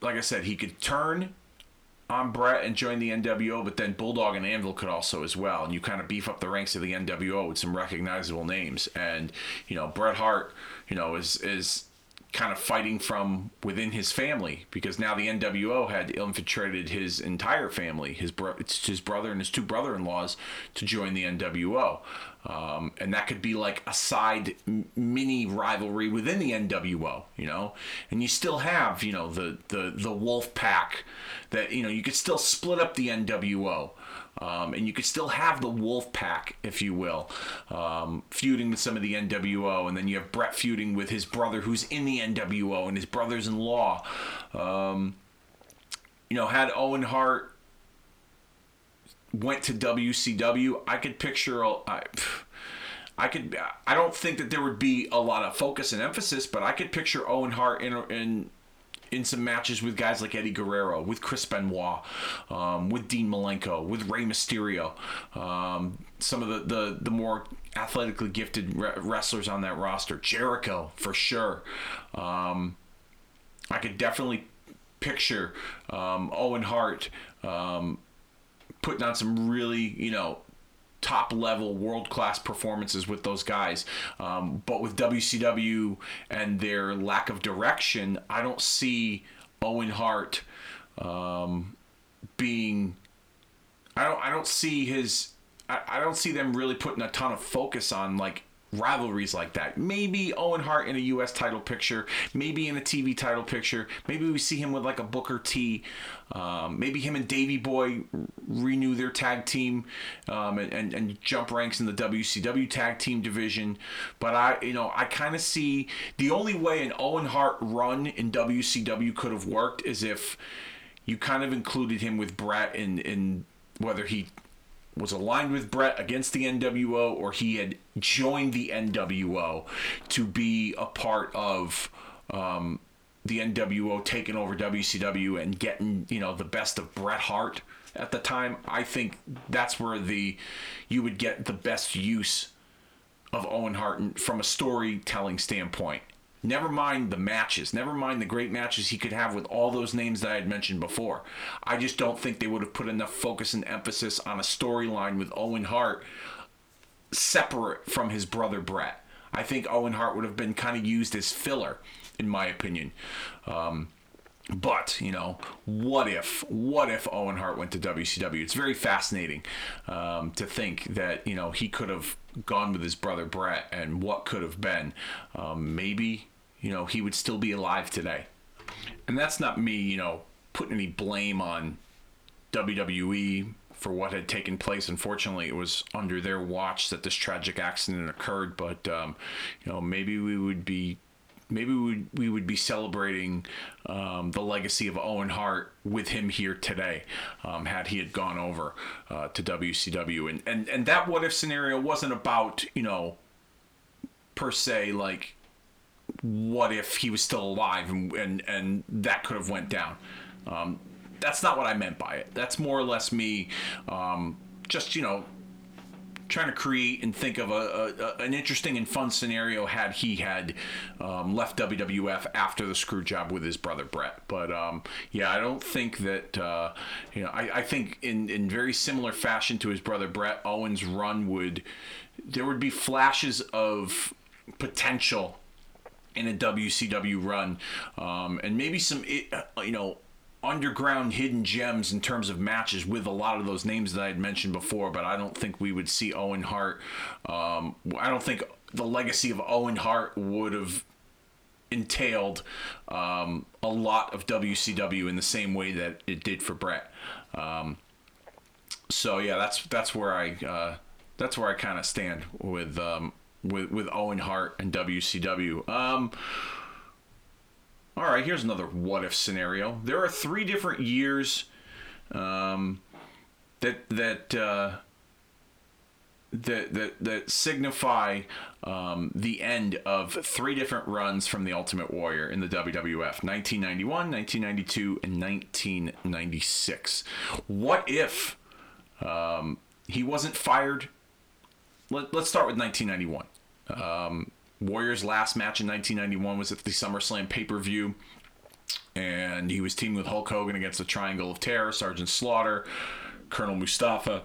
like I said, he could turn on Bret and join the NWO, but then Bulldog and Anvil could also as well, and you kind of beef up the ranks of the NWO with some recognizable names. And you know, Bret Hart, you know, is is kind of fighting from within his family because now the NWO had infiltrated his entire family, his bro- his brother and his two brother-in-laws to join the NWO. Um, and that could be like a side mini rivalry within the NWO, you know. And you still have, you know, the the the Wolf Pack that you know you could still split up the NWO. Um, and you could still have the Wolf Pack, if you will, um, feuding with some of the NWO, and then you have Bret feuding with his brother, who's in the NWO, and his brothers-in-law. Um, you know, had Owen Hart went to WCW, I could picture. I, I could. I don't think that there would be a lot of focus and emphasis, but I could picture Owen Hart in in in some matches with guys like Eddie Guerrero, with Chris Benoit, um, with Dean Malenko, with Rey Mysterio, um, some of the, the, the more athletically gifted re- wrestlers on that roster, Jericho for sure. Um, I could definitely picture um, Owen Hart um, putting on some really, you know, top level world class performances with those guys. Um, but with WCW and their lack of direction, I don't see Owen Hart um, being. I don't. I don't see his. I, I don't see them really putting a ton of focus on like rivalries like that. Maybe Owen Hart in a U.S. title picture, maybe in a TV title picture. Maybe we see him with like a Booker T. Um, maybe him and Davey Boy renew their tag team um, and, and, and jump ranks in the WCW tag team division. But I, you know, I kind of see the only way an Owen Hart run in WCW could have worked is if you kind of included him with Bret in in whether he was aligned with Bret against the NWO or he had joined the NWO to be a part of um, the NWO taking over WCW and getting you know the best of Bret Hart at the time. I think that's where the you would get the best use of Owen Hart from a storytelling standpoint. Never mind the matches, never mind the great matches he could have with all those names that I had mentioned before. I just don't think they would have put enough focus and emphasis on a storyline with Owen Hart separate from his brother Bret. I think Owen Hart would have been kind of used as filler, in my opinion. Um, but you know, what if what if Owen Hart went to WCW? It's very fascinating um, to think that you know he could have gone with his brother Bret, and what could have been. Um, maybe you know he would still be alive today, and that's not me, you know, putting any blame on WWE for what had taken place. Unfortunately, it was under their watch that this tragic accident occurred. But um, you know, maybe we would be maybe we would, we would be celebrating um, the legacy of Owen Hart with him here today, um, had he had gone over uh, to WCW. And, and and that what if scenario wasn't about you know per se like what if he was still alive and and, and that could have went down. Um, that's not what I meant by it. That's more or less me, um, just you know, trying to create and think of a, a, an interesting and fun scenario had he had um, left WWF after the screw job with his brother Bret. But um, yeah, I don't think that uh, you know. I, I think in in very similar fashion to his brother Bret, Owen's run would there would be flashes of potential in a WCW run, um, and maybe some you know underground hidden gems in terms of matches with a lot of those names that I had mentioned before, but I don't think we would see Owen Hart. Um, I don't think the legacy of Owen Hart would have entailed um, a lot of WCW in the same way that it did for Bret. Um, so yeah, that's that's where I uh, that's where I kind of stand with um, with with Owen Hart and WCW. All right, here's another what if scenario. There are three different years um, that that uh, that that that signify um, the end of three different runs from the Ultimate Warrior in the WWF: 1991, 1992, and 1996. What if um, he wasn't fired? Let, us start with 1991. Um, Warriors' last match in 1991 was at the SummerSlam pay per view. And he was teaming with Hulk Hogan against the Triangle of Terror, Sergeant Slaughter, Colonel Mustafa,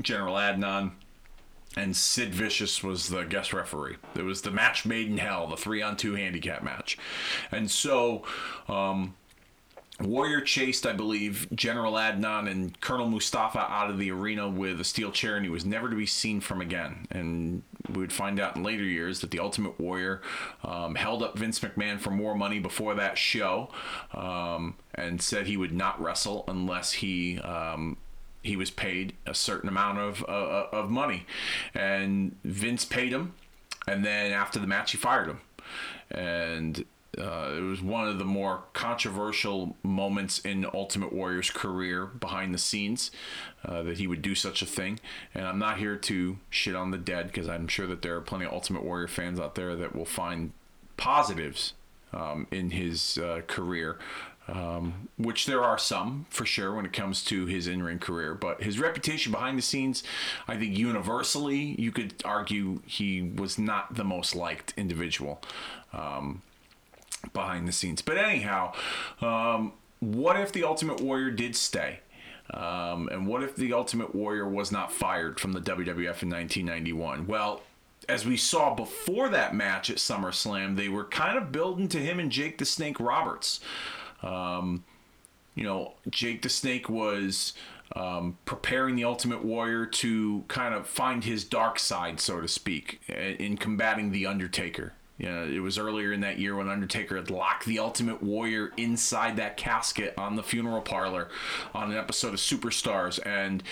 General Adnan, and Sid Vicious was the guest referee. It was the match made in hell, the three on two handicap match. And so, um, Warrior chased, I believe, General Adnan and Colonel Mustafa out of the arena with a steel chair, and he was never to be seen from again. And we would find out in later years that the Ultimate Warrior um, held up Vince McMahon for more money before that show, um, and said he would not wrestle unless he um, he was paid a certain amount of uh, uh of money, and Vince paid him, and then after the match he fired him, and uh, it was one of the more controversial moments in Ultimate Warrior's career behind the scenes uh, that he would do such a thing. And I'm not here to shit on the dead because I'm sure that there are plenty of Ultimate Warrior fans out there that will find positives um, in his uh, career. Um, which there are some for sure when it comes to his in ring career. But his reputation behind the scenes, I think universally, you could argue he was not the most liked individual. Um, behind the scenes. But anyhow, um, what if the Ultimate Warrior did stay? Um, and what if the Ultimate Warrior was not fired from the WWF in 1991? Well, as we saw before that match at SummerSlam, they were kind of building to him and Jake the Snake Roberts. Um, you know, Jake the Snake was um, preparing the Ultimate Warrior to kind of find his dark side, so to speak, in combating the Undertaker. You know, it was earlier in that year when Undertaker had locked the Ultimate Warrior inside that casket on the funeral parlor on an episode of Superstars, and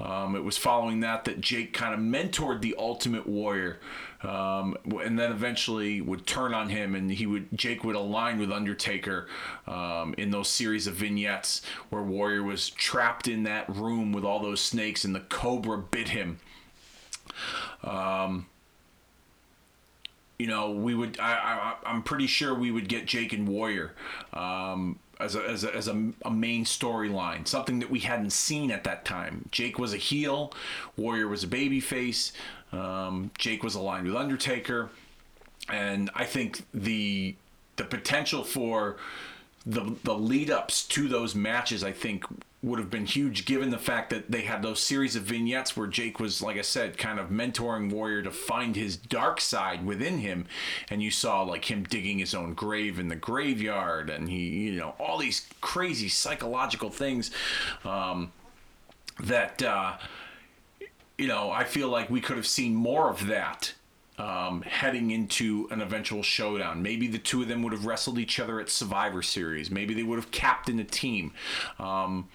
um, it was following that that Jake kind of mentored the Ultimate Warrior, um, and then eventually would turn on him, and he would Jake would align with Undertaker um, in those series of vignettes where Warrior was trapped in that room with all those snakes, and the Cobra bit him. Um, you know, we would. I, I, am pretty sure we would get Jake and Warrior um, as a, as a, as a, a main storyline, something that we hadn't seen at that time. Jake was a heel, Warrior was a babyface. Um, Jake was aligned with Undertaker, and I think the the potential for the the lead ups to those matches, I think, would have been huge given the fact that they had those series of vignettes where Jake was, like I said, kind of mentoring Warrior to find his dark side within him. And you saw like him digging his own grave in the graveyard and he, you know, all these crazy psychological things um, that, uh, you know, I feel like we could have seen more of that um, heading into an eventual showdown. Maybe the two of them would have wrestled each other at Survivor Series. Maybe they would have captained a team. Um,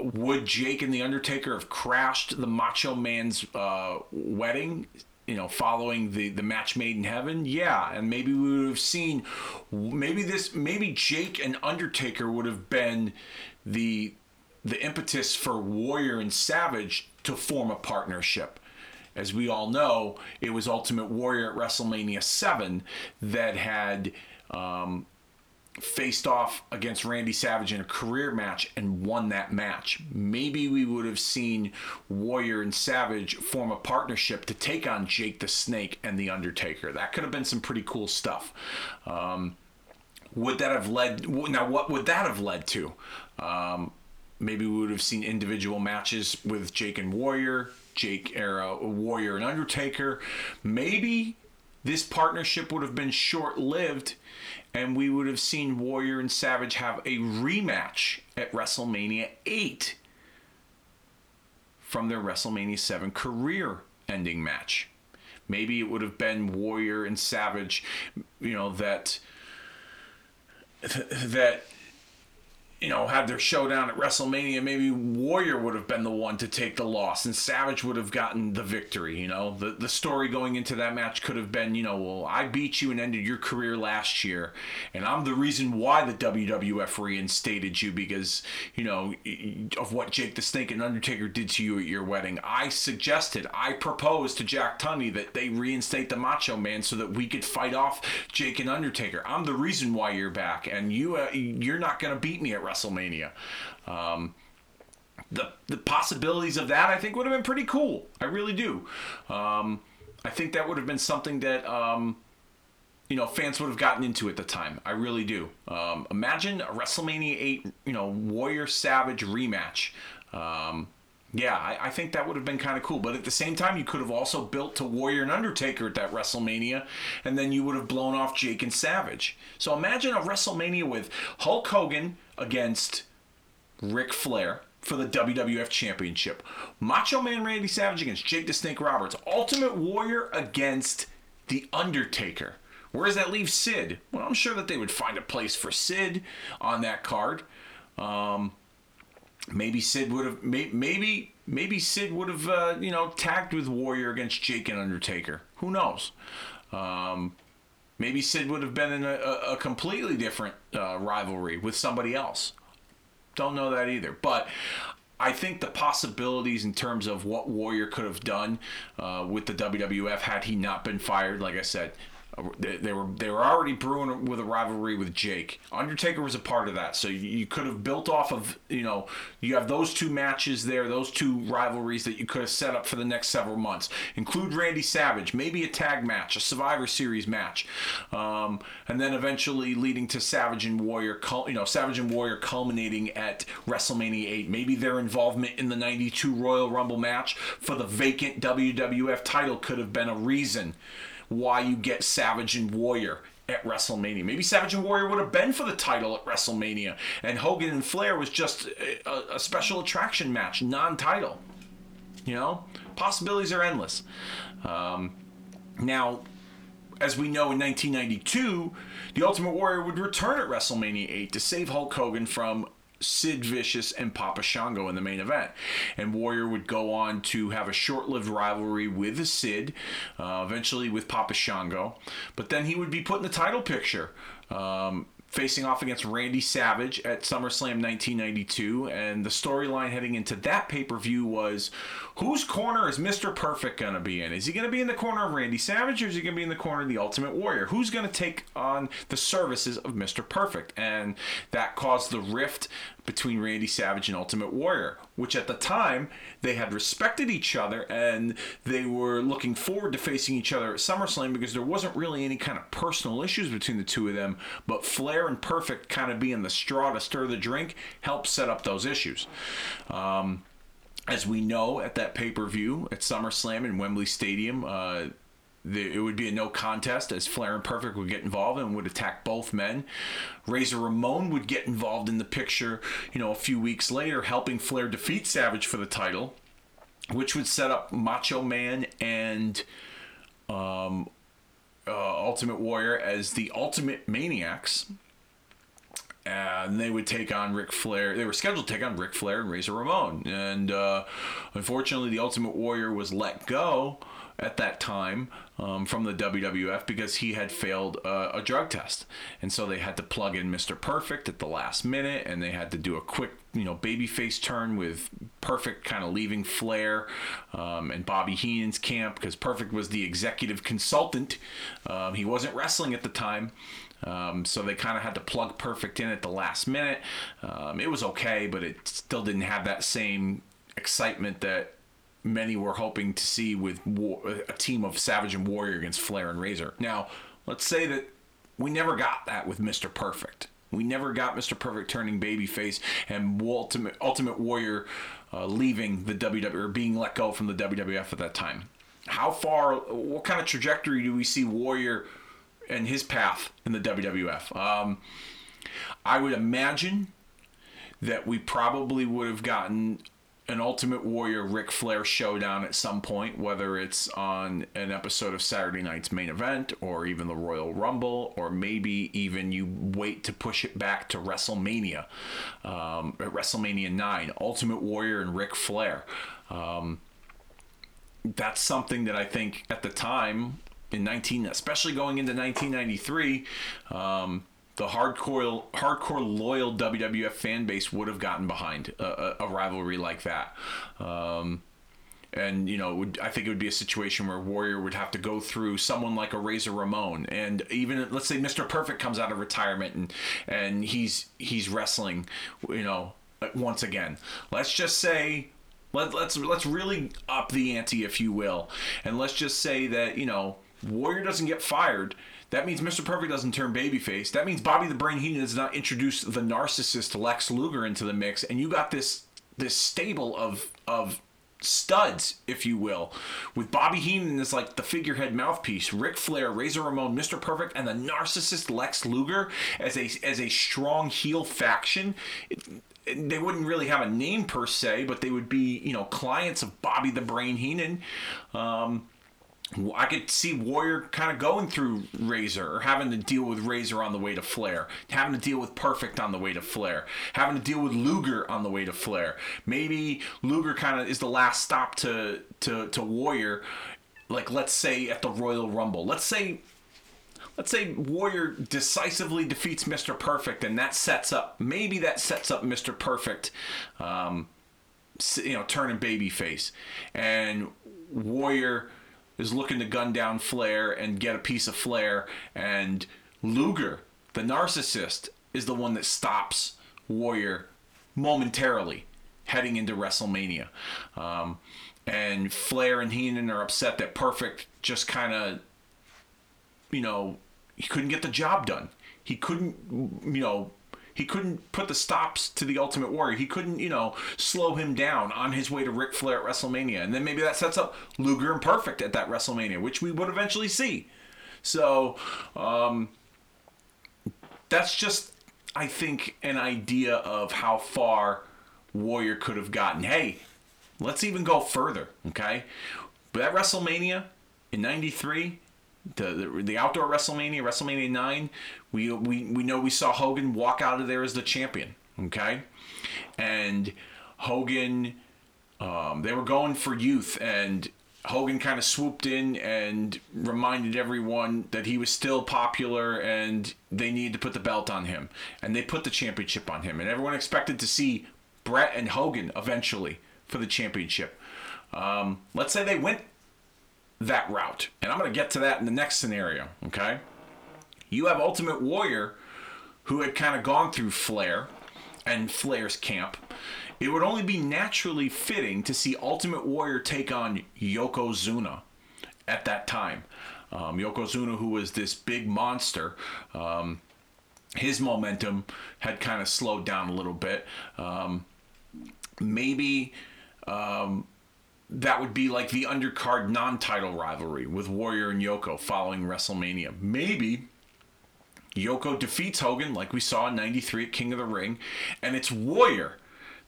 would Jake and the Undertaker have crashed the Macho Man's uh, wedding? You know, following the the match made in heaven, yeah, and maybe we would have seen, maybe this, maybe Jake and Undertaker would have been the the impetus for Warrior and Savage to form a partnership as we all know, it was Ultimate Warrior at WrestleMania 7 that had um, faced off against Randy Savage in a career match and won that match. Maybe we would have seen Warrior and Savage form a partnership to take on Jake the Snake and The Undertaker. That could have been some pretty cool stuff. Um, would that have led now what would that have led to um, maybe we would have seen individual matches with jake and warrior jake era warrior and undertaker. Maybe this partnership would have been short-lived and we would have seen warrior and savage have a rematch at wrestlemania 8 from their wrestlemania 7 career ending match. Maybe it would have been warrior and savage you know that that you know, had their showdown at WrestleMania, maybe Warrior would have been the one to take the loss and Savage would have gotten the victory. You know, the, the story going into that match could have been, you know, well, I beat you and ended your career last year, and I'm the reason why the WWF reinstated you because, you know, of what Jake the Snake and Undertaker did to you at your wedding. I suggested, I proposed to Jack Tunney that they reinstate the Macho Man so that we could fight off Jake and Undertaker. I'm the reason why you're back, and you, uh, you're not going to beat me at WrestleMania. Um, the the possibilities of that I think would have been pretty cool. I really do. Um, I think that would have been something that um, you know fans would have gotten into at the time. I really do. Um, imagine a WrestleMania eight, you know, Warrior Savage rematch. Um, yeah, I, I, think that would have been kind of cool. But at the same time, you could have also built to Warrior and Undertaker at that WrestleMania, and then you would have blown off Jake and Savage. So imagine a WrestleMania with Hulk Hogan against Ric Flair for the WWF Championship, Macho Man Randy Savage against Jake the Snake Roberts, Ultimate Warrior against The Undertaker. Where does that leave Sid? Well, I'm sure that they would find a place for Sid on that card. Um, maybe Sid would have maybe maybe Sid would have uh, you know tagged with Warrior against Jake and Undertaker. Who knows? Um, maybe Sid would have been in a, a completely different uh, rivalry with somebody else. Don't know that either, but. I think the possibilities in terms of what Warrior could have done uh, with the WWF had he not been fired, like I said, they, were they were already brewing with a rivalry with Jake. Undertaker was a part of that, so you, you, could have built off of you know you have those two matches there, those two rivalries that you could have set up for the next several months. Include Randy Savage, maybe a tag match, a Survivor Series match, um, and then eventually leading to Savage and Warrior, you know Savage and Warrior culminating at WrestleMania 8. Maybe their involvement in the '92 Royal Rumble match for the vacant WWF title could have been a reason why you get Savage and Warrior at WrestleMania. Maybe Savage and Warrior would have been for the title at WrestleMania, and Hogan and Flair was just a, a special attraction match, non-title. You know, possibilities are endless. Um, now, as we know in 1992, the Ultimate Warrior would return at WrestleMania 8 to save Hulk Hogan from Sid Vicious and Papa Shango in the main event. And Warrior would go on to have a short lived rivalry with Sid, uh, eventually with Papa Shango. But then he would be put in the title picture. Um, facing off against Randy Savage at SummerSlam 1992. And the storyline heading into that pay per view was whose corner is Mr. Perfect going to be in? Is he going to be in the corner of Randy Savage or is he going to be in the corner of the Ultimate Warrior? Who's going to take on the services of Mr. Perfect? And that caused the rift between Randy Savage and Ultimate Warrior, which at the time they had respected each other and they were looking forward to facing each other at SummerSlam because there wasn't really any kind of personal issues between the two of them. But Flair and Perfect kind of being the straw to stir the drink helped set up those issues. Um, as we know at that pay per view at SummerSlam in Wembley Stadium, uh, it would be a no contest as Flair and Perfect would get involved and would attack both men. Razor Ramon would get involved in the picture, you know, a few weeks later, helping Flair defeat Savage for the title, which would set up Macho Man and um, uh, Ultimate Warrior as the Ultimate Maniacs. And they would take on Ric Flair. They were scheduled to take on Ric Flair and Razor Ramon. And uh, unfortunately, the Ultimate Warrior was let go at that time um, from the WWF because he had failed uh, a drug test, and so they had to plug in Mr. Perfect at the last minute, and they had to do a quick, you know, babyface turn with Perfect kind of leaving Flair um, and Bobby Heenan's camp because Perfect was the executive consultant. Um, he wasn't wrestling at the time. Um, so they kind of had to plug Perfect in at the last minute. Um, it was okay, but it still didn't have that same excitement that many were hoping to see with war, a team of Savage and Warrior against Flair and Razor. Now, let's say that we never got that with Mr. Perfect. We never got Mr. Perfect turning babyface and Ultimate Ultimate Warrior uh, leaving the WWE or being let go from the WWF at that time. How far? What kind of trajectory do we see Warrior and his path in the WWF? Um, I would imagine that we probably would have gotten an Ultimate Warrior Ric Flair showdown at some point, whether it's on an episode of Saturday Night's main event or even the Royal Rumble, or maybe even you wait to push it back to WrestleMania, um, at WrestleMania 9, Ultimate Warrior and Ric Flair. Um, that's something that I think at the time in 19, especially going into 1993, um, the hardcore hardcore loyal WWF fan base would have gotten behind a, a, rivalry like that. Um, and you know, would, I think it would be a situation where Warrior would have to go through someone like a Razor Ramon, and even let's say Mr. Perfect comes out of retirement and and he's he's wrestling, you know, once again. Let's just say let, let's let's really up the ante, if you will, and let's just say that you know Warrior doesn't get fired that means Mr. Perfect doesn't turn babyface. That means Bobby the Brain Heenan does not introduce the narcissist Lex Luger into the mix, and you got this this stable of of studs, if you will, with Bobby Heenan as like the figurehead mouthpiece, Ric Flair, Razor Ramon, Mr. Perfect, and the narcissist Lex Luger as a as a strong heel faction. It, they wouldn't really have a name per se, but they would be, you know, clients of Bobby the Brain Heenan. Um, I could see Warrior kind of going through Razor or having to deal with Razor on the way to Flair, having to deal with Perfect on the way to Flair, having to deal with Luger on the way to Flair. Maybe Luger kind of is the last stop to, to, to Warrior, like let's say at the Royal Rumble. Let's say let's say Warrior decisively defeats Mr. Perfect, and that sets up maybe that sets up Mr. Perfect, um, you know, turning babyface, and Warrior is looking to gun down Flair and get a piece of Flair, and Luger, the narcissist, is the one that stops Warrior momentarily heading into WrestleMania. Um, and Flair and Heenan are upset that Perfect just kind of, you know, he couldn't get the job done. He couldn't, you know, he couldn't put the stops to the Ultimate Warrior. He couldn't, you know, slow him down on his way to Ric Flair at WrestleMania. And then maybe that sets up Luger and Perfect at that WrestleMania, which we would eventually see. So, um, that's just, I think, an idea of how far Warrior could have gotten. Hey, let's even go further, okay? But at WrestleMania in 93, the, the, the outdoor WrestleMania, WrestleMania 9, we, we, we know we saw Hogan walk out of there as the champion, okay? And Hogan, um, they were going for youth, and Hogan kind of swooped in and reminded everyone that he was still popular and they needed to put the belt on him. And they put the championship on him. And everyone expected to see Bret and Hogan eventually for the championship. Um, let's say they went that route. And I'm going to get to that in the next scenario, okay? You have Ultimate Warrior, who had kind of gone through Flair and Flair's camp. It would only be naturally fitting to see Ultimate Warrior take on Yokozuna at that time. Um, Yokozuna, who was this big monster, um, his momentum had kind of slowed down a little bit. Um, maybe um, that would be like the undercard non-title rivalry with Warrior and Yoko following WrestleMania. Maybe Yoko defeats Hogan like we saw in 93 at King of the Ring and it's Warrior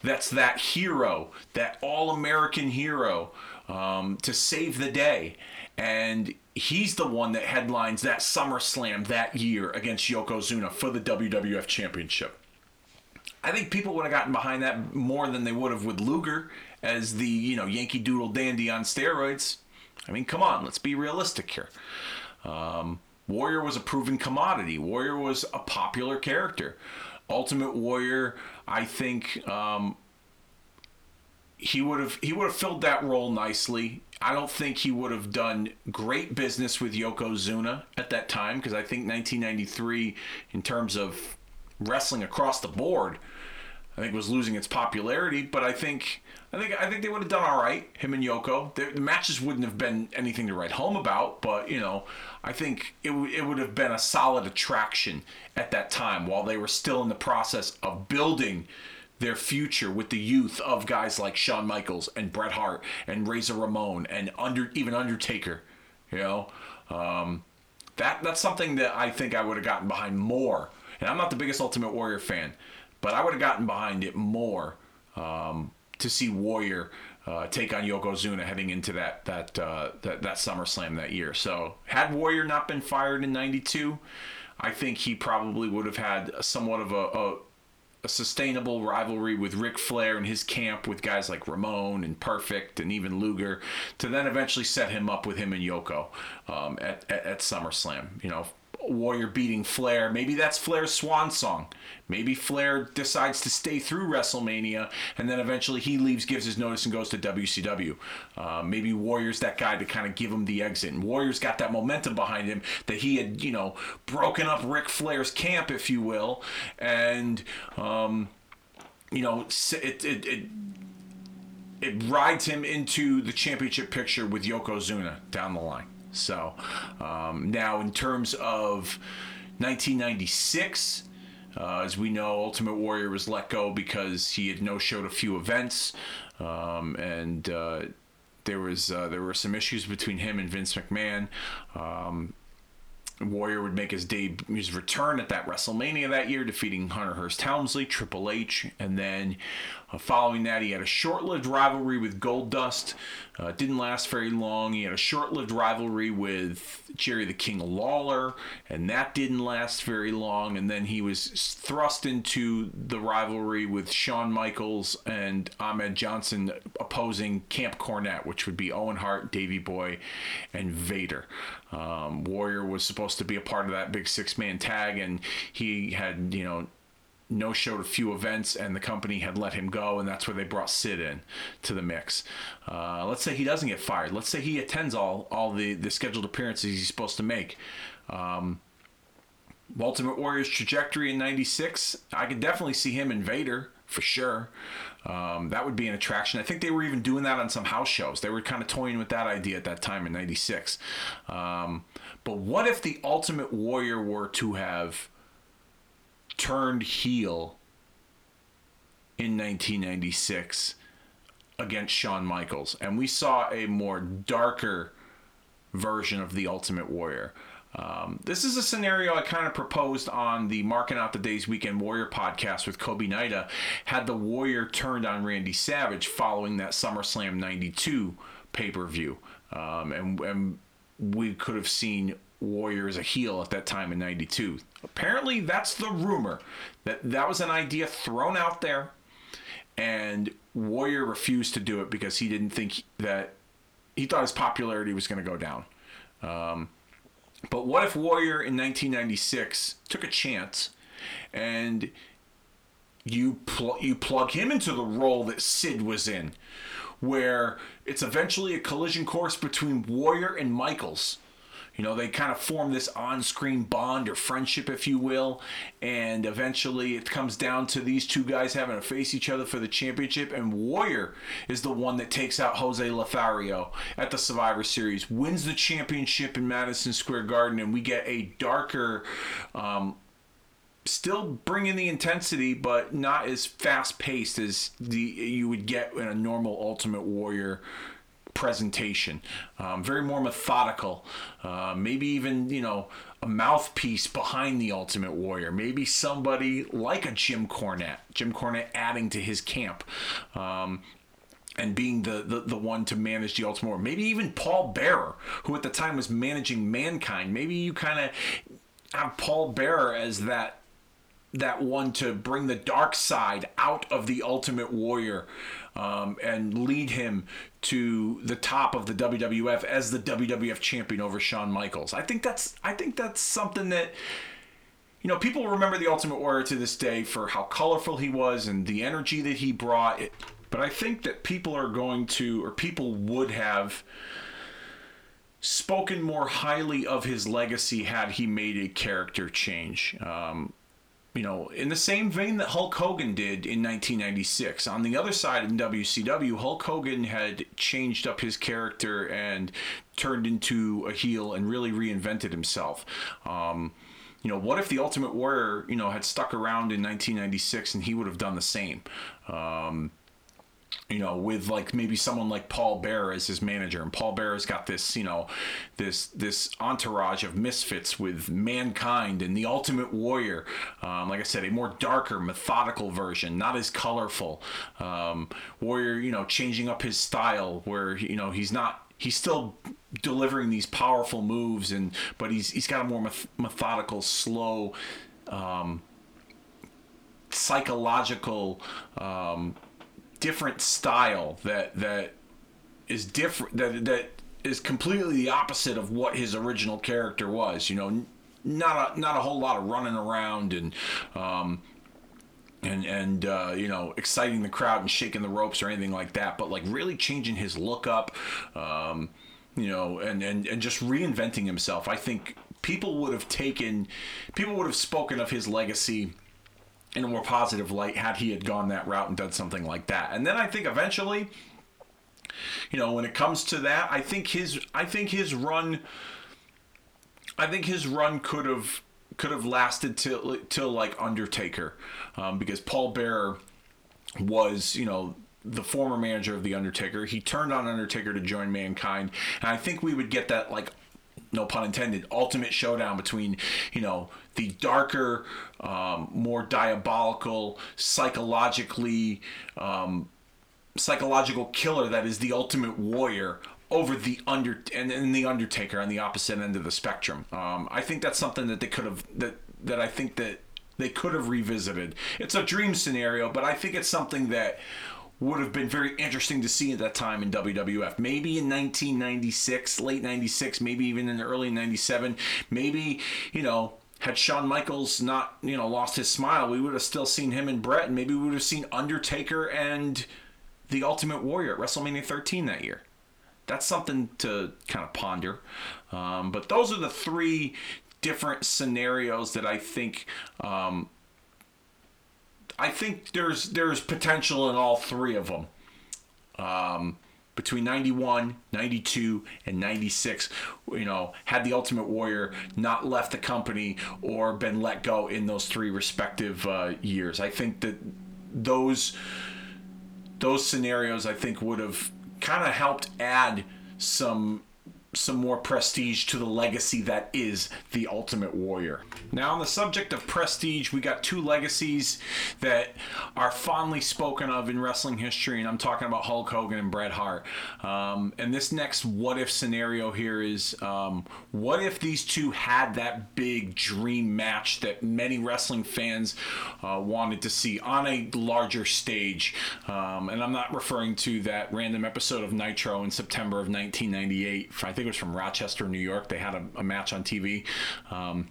that's that hero, that all-American hero um, to save the day and he's the one that headlines that SummerSlam that year against Yokozuna for the WWF Championship. I think people would have gotten behind that more than they would have with Luger as the you know Yankee Doodle dandy on steroids. I mean, come on, let's be realistic here. Um, Warrior was a proven commodity. Warrior was a popular character. Ultimate Warrior, I think um, he would have he would have filled that role nicely. I don't think he would have done great business with Yokozuna at that time because I think 1993, in terms of wrestling across the board, I think was losing its popularity. But I think I think I think they would have done all right. Him and Yoko. The, the matches wouldn't have been anything to write home about, but you know, I think it w- it would have been a solid attraction at that time while they were still in the process of building their future with the youth of guys like Shawn Michaels and Bret Hart and Razor Ramon and under even Undertaker. You know, um, that that's something that I think I would have gotten behind more. And I'm not the biggest Ultimate Warrior fan, but I would have gotten behind it more um, to see Warrior uh, take on Yokozuna heading into that that, uh, that that SummerSlam that year. So had Warrior not been fired in '92, I think he probably would have had somewhat of a, a a sustainable rivalry with Ric Flair and his camp with guys like Ramon and Perfect and even Luger to then eventually set him up with him and Yoko um, at, at, at SummerSlam. You know, Warrior beating Flair. Maybe that's Flair's swan song. Maybe Flair decides to stay through WrestleMania and then eventually he leaves, gives his notice, and goes to WCW. Uh, maybe Warrior's that guy to kind of give him the exit. And Warrior's got that momentum behind him that he had, you know, broken up Ric Flair's camp, if you will. And, um, you know, it, it, it it rides him into the championship picture with Yokozuna down the line. So um, now, in terms of 1996, uh, as we know, Ultimate Warrior was let go because he had no showed a few events, um, and uh, there was uh, there were some issues between him and Vince McMahon. Um, Warrior would make his debut, his return at that WrestleMania that year, defeating Hunter Hearst Helmsley, Triple H, and then uh, following that, he had a short-lived rivalry with Goldust. Uh, didn't last very long. He had a short-lived rivalry with Jerry the King Lawler, and that didn't last very long. And then he was thrust into the rivalry with Shawn Michaels and Ahmed Johnson opposing Camp Cornette, which would be Owen Hart, Davey Boy, and Vader. Um, Warrior was supposed to be a part of that big six-man tag, and he had, you know, no showed a few events and the company had let him go and that's where they brought sid in to the mix. Uh, let's say he doesn't get fired. Let's say he attends all all the the scheduled appearances he's supposed to make. Um, ultimate warrior's trajectory in 96 i could definitely see him in vader for sure. Um, that would be an attraction. I think they were even doing that on some house shows. They were kind of toying with that idea at that time in 96 um, but what if the ultimate warrior were to have turned heel in 1996 against Shawn Michaels, and we saw a more darker version of the Ultimate Warrior. Um, this is a scenario I kind of proposed on the Marking Out the Days Weekend Warrior podcast with Kobe Naida. Had the Warrior turned on Randy Savage following that SummerSlam 92 pay per view. Um, and, and we could have seen Warrior as a heel at that time in 92. Apparently, that's the rumor that that was an idea thrown out there, and Warrior refused to do it because he didn't think that he thought his popularity was going to go down. Um, but what if Warrior in 1996 took a chance and you pl- you plug him into the role that Sid was in, where it's eventually a collision course between Warrior and Michaels you know, they kind of form this on screen bond or friendship, if you will. And eventually it comes down to these two guys having to face each other for the championship. And Warrior is the one that takes out Jose Lothario at the Survivor Series, wins the championship in Madison Square Garden. And we get a darker, um, still bringing the intensity, but not as fast paced as the you would get in a normal Ultimate Warrior presentation, um, very more methodical. Uh, maybe even you know a mouthpiece behind the Ultimate Warrior. Maybe somebody like a Jim Cornette. Jim Cornette adding to his camp. Um, and being the, the, the one to manage the Ultimate. Maybe even Paul Bearer, who at the time was managing Mankind. Maybe you kind of have Paul Bearer as that that one to bring the dark side out of the Ultimate Warrior um, and lead him to the top of the WWF as the WWF champion over Shawn Michaels. I think that's I think that's something that you know people remember the Ultimate Warrior to this day for how colorful he was and the energy that he brought. But I think that people are going to or people would have spoken more highly of his legacy had he made a character change. Um, you know, in the same vein that Hulk Hogan did in 1996. On the other side in WCW, Hulk Hogan had changed up his character and turned into a heel and really reinvented himself. Um, you know, what if the Ultimate Warrior, you know, had stuck around in 1996 and he would have done the same? Um, you know, with like maybe someone like Paul Bearer as his manager, and Paul Bearer's got this, you know, this this entourage of misfits with mankind and the Ultimate Warrior. Um, like I said, a more darker, methodical version, not as colorful. Um, Warrior, you know, changing up his style, where you know he's not he's still delivering these powerful moves and but he's he's got a more methodical slow um, psychological um, different style that that is different that that is completely the opposite of what his original character was. You know, not a not a whole lot of running around and. Um, and and uh, you know exciting the crowd and shaking the ropes or anything like that, but like really changing his look up, um, you know, and, and and just reinventing himself. I think people would have taken, people would have spoken of his legacy in a more positive light had he had gone that route and done something like that. And then I think eventually, you know, when it comes to that, I think his I think his run I think his run could have could have lasted till till like Undertaker, um, because Paul Bearer was you know the former manager of the Undertaker. He turned on Undertaker to join Mankind, and I think we would get that like no pun intended, ultimate showdown between, you know, the darker, um, more diabolical, psychologically, um, psychological killer that is the ultimate warrior over the under and, and the Undertaker on the opposite end of the spectrum. Um, I think that's something that they could have that that I think that they could have revisited. It's a dream scenario, but I think it's something that would have been very interesting to see at that time in WWF. Maybe in 1996, late 96, maybe even in the early 97. Maybe, you know, had Shawn Michaels not, you know, lost his smile, we would have still seen him and Bret, and maybe we would have seen Undertaker and the Ultimate Warrior at WrestleMania 13 that year. That's something to kind of ponder. Um, but those are the three different scenarios that I think um, I think there's there's potential in all three of them. Um, between 91, 92, and 96, you know, had the Ultimate Warrior not left the company or been let go in those three respective uh, years. I think that those those scenarios I think would have kind of helped add some some more prestige to the legacy that is the Ultimate Warrior. Now, on the subject of prestige, we got two legacies that are fondly spoken of in wrestling history, and I'm talking about Hulk Hogan and Bret Hart. Um, and this next what if scenario here is um, what if these two had that big dream match that many wrestling fans uh, wanted to see on a larger stage? Um, and I'm not referring to that random episode of Nitro in September of 1998. I think think it was from Rochester, New York. They had a, a match on TV. Um,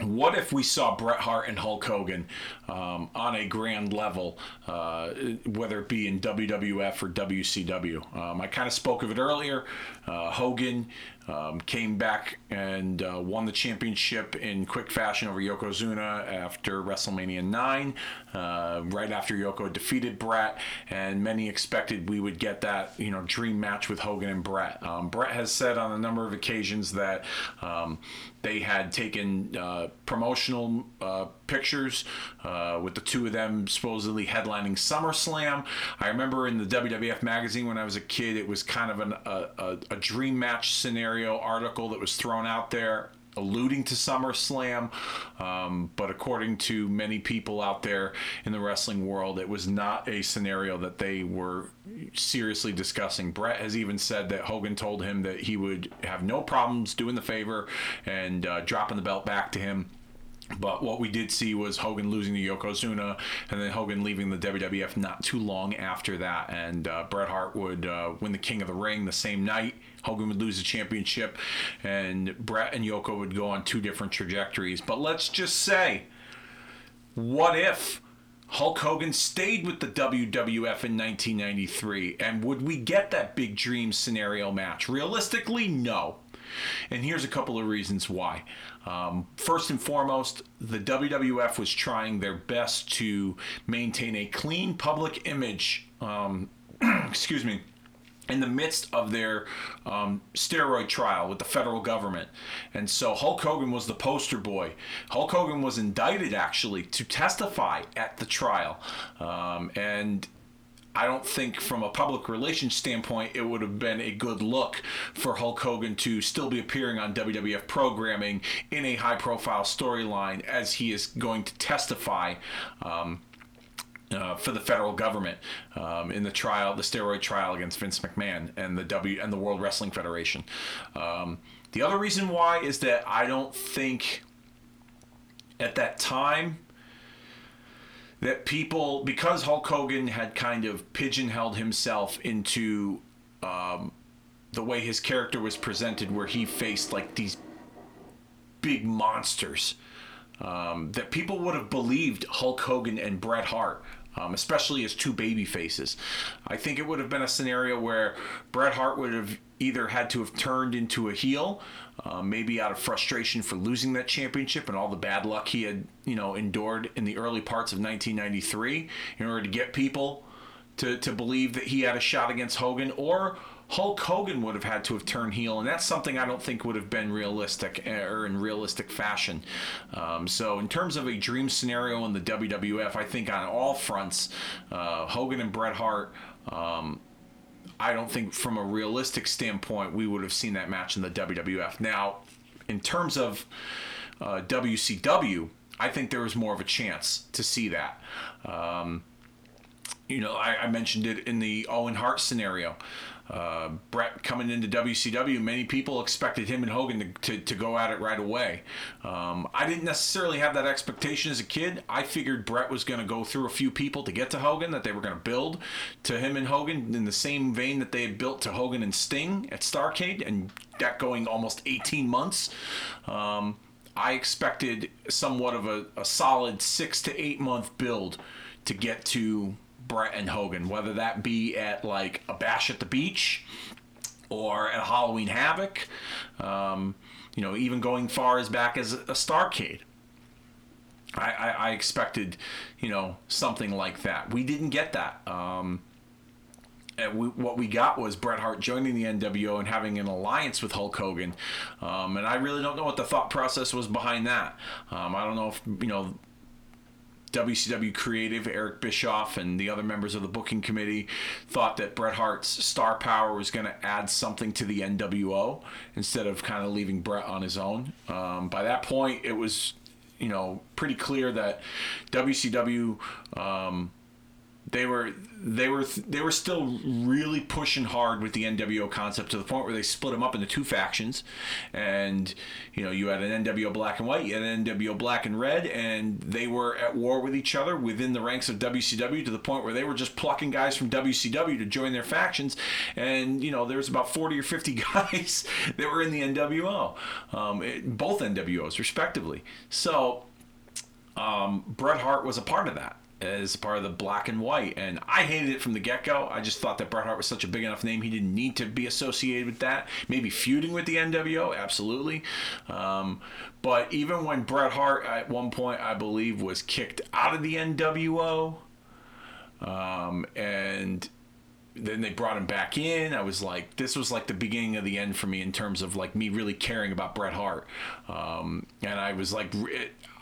what if we saw Bret Hart and Hulk Hogan um, on a grand level, uh, whether it be in WWF or WCW? Um, I kind of spoke of it earlier. Uh, Hogan um, came back and uh, won the championship in quick fashion over Yokozuna after WrestleMania 9, uh, right after Yoko defeated Bret, and many expected we would get that you know dream match with Hogan and Bret. Um, Bret has said on a number of occasions that um, they had taken uh, promotional uh, pictures uh, with the two of them supposedly headlining SummerSlam. I remember in the WWF magazine when I was a kid, it was kind of an, a, a, a dream match scenario article that was thrown out there alluding to SummerSlam, um, but according to many people out there in the wrestling world, it was not a scenario that they were seriously discussing. Bret has even said that Hogan told him that he would have no problems doing the favor and uh, dropping the belt back to him But what we did see was Hogan losing to Yokozuna, and then Hogan leaving the WWF not too long after that. And uh, Bret Hart would uh, win the King of the Ring the same night. Hogan would lose the championship, and Bret and Yoko would go on two different trajectories. But let's just say, what if Hulk Hogan stayed with the WWF in 1993? And would we get that big dream scenario match? Realistically, no. And here's a couple of reasons why. Um, first and foremost, the WWF was trying their best to maintain a clean public image. Um, <clears throat> excuse me in the midst of their um, steroid trial with the federal government. And so Hulk Hogan was the poster boy. Hulk Hogan was indicted actually to testify at the trial. Um, and I don't think, from a public relations standpoint, it would have been a good look for Hulk Hogan to still be appearing on WWF programming in a high profile storyline as he is going to testify. Um, uh, for the federal government um, in the trial, the steroid trial against Vince McMahon and the W and the World Wrestling Federation. Um, the other reason why is that I don't think at that time that people, because Hulk Hogan had kind of pigeonholed himself into um, the way his character was presented, where he faced like these big monsters. Um, that people would have believed Hulk Hogan and Bret Hart um, especially as two baby faces. I think it would have been a scenario where Bret Hart would have either had to have turned into a heel, uh, maybe out of frustration for losing that championship and all the bad luck he had, you know, endured in the early parts of 1993 in order to get people to, to believe that he had a shot against Hogan, or Hulk Hogan would have had to have turned heel, and that's something I don't think would have been realistic eh, or in realistic fashion. Um, so, in terms of a dream scenario in the WWF, I think on all fronts, uh, Hogan and Bret Hart. Um, I don't think, from a realistic standpoint, we would have seen that match in the WWF. Now, in terms of uh, WCW, I think there was more of a chance to see that. Um, you know, I, I, mentioned it in the Owen Hart scenario. Uh, Bret coming into WCW, many people expected him and Hogan to, to, to go at it right away. Um, I didn't necessarily have that expectation as a kid. I figured Bret was going to go through a few people to get to Hogan, that they were going to build to him and Hogan in the same vein that they had built to Hogan and Sting at Starcade, and that going almost 18 months. Um, I expected somewhat of a, a solid six to eight month build to get to Bret and Hogan, whether that be at like a bash at the beach or at Halloween Havoc, um, you know, even going far as back as a Starcade. I, I, I, expected, you know, something like that. We didn't get that. Um, we, what we got was Bret Hart joining the NWO and having an alliance with Hulk Hogan, um, and I really don't know what the thought process was behind that. Um, I don't know if you know WCW creative Eric Bischoff and the other members of the booking committee thought that Bret Hart's star power was going to add something to the NWO instead of kind of leaving Bret on his own. Um, by that point, it was you know pretty clear that WCW um, they were they were they were still really pushing hard with the NWO concept to the point where they split them up into two factions, and you know you had an NWO Black and White, you had an NWO Black and Red, and they were at war with each other within the ranks of WCW to the point where they were just plucking guys from WCW to join their factions, and you know there was about forty or fifty <laughs> guys that were in the NWO, um, it, both NWOs respectively. So um, Bret Hart was a part of that as part of the black and white. And I hated it from the get go. I just thought that Bret Hart was such a big enough name, he didn't need to be associated with that. Maybe feuding with the NWO, absolutely. Um, but even when Bret Hart at one point, I believe, was kicked out of the NWO, um, and then they brought him back in. I was like, this was like the beginning of the end for me in terms of like me really caring about Bret Hart. Um, and I was like,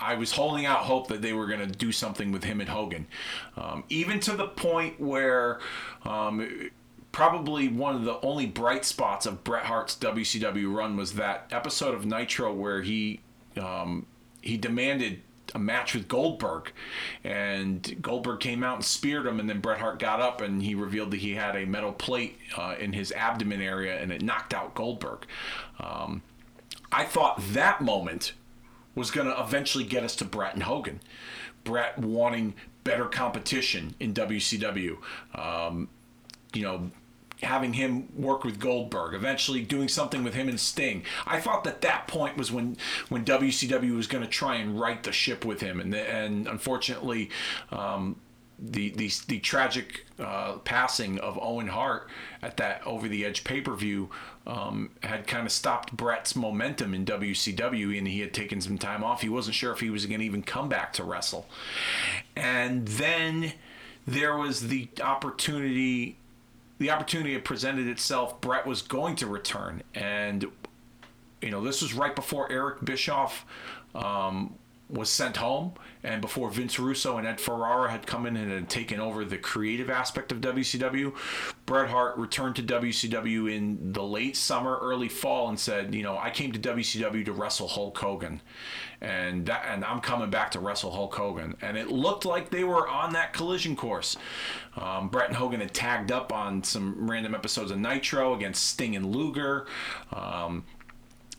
I was holding out hope that they were going to do something with him and Hogan, um, even to the point where. Um, probably one of the only bright spots of Bret Hart's WCW run was that episode of Nitro where he um, he demanded a match with Goldberg, and Goldberg came out and speared him, and then Bret Hart got up and he revealed that he had a metal plate uh, in his abdomen area, and it knocked out Goldberg. Um, I thought that moment was going to eventually get us to Bret and Hogan. Bret wanting better competition in WCW. Um, you know, having him work with Goldberg, eventually doing something with him and Sting. I thought that that point was when when WCW was going to try and right the ship with him, and the, and unfortunately. Um, the, the the tragic uh, passing of Owen Hart at that over the edge pay per view um, had kind of stopped Bret's momentum in WCW, and he had taken some time off. He wasn't sure if he was going to even come back to wrestle, and then there was the opportunity the opportunity had presented itself. Bret was going to return, and you know this was right before Eric Bischoff um, was sent home, and before Vince Russo and Ed Ferrara had come in and had taken over the creative aspect of WCW. Bret Hart returned to WCW in the late summer, early fall, and said, "You know, I came to WCW to wrestle Hulk Hogan, and that, and I'm coming back to wrestle Hulk Hogan." And it looked like they were on that collision course. Um, Bret and Hogan had tagged up on some random episodes of Nitro against Sting and Luger. Um,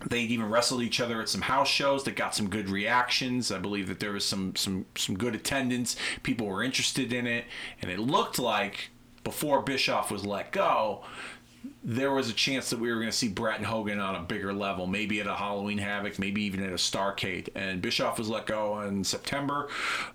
they even wrestled each other at some house shows that got some good reactions. I believe that there was some some some good attendance. People were interested in it, and it looked like before Bischoff was let go, there was a chance that we were going to see Bret and Hogan on a bigger level, maybe at a Halloween Havoc, maybe even at a Starcade. And Bischoff was let go in September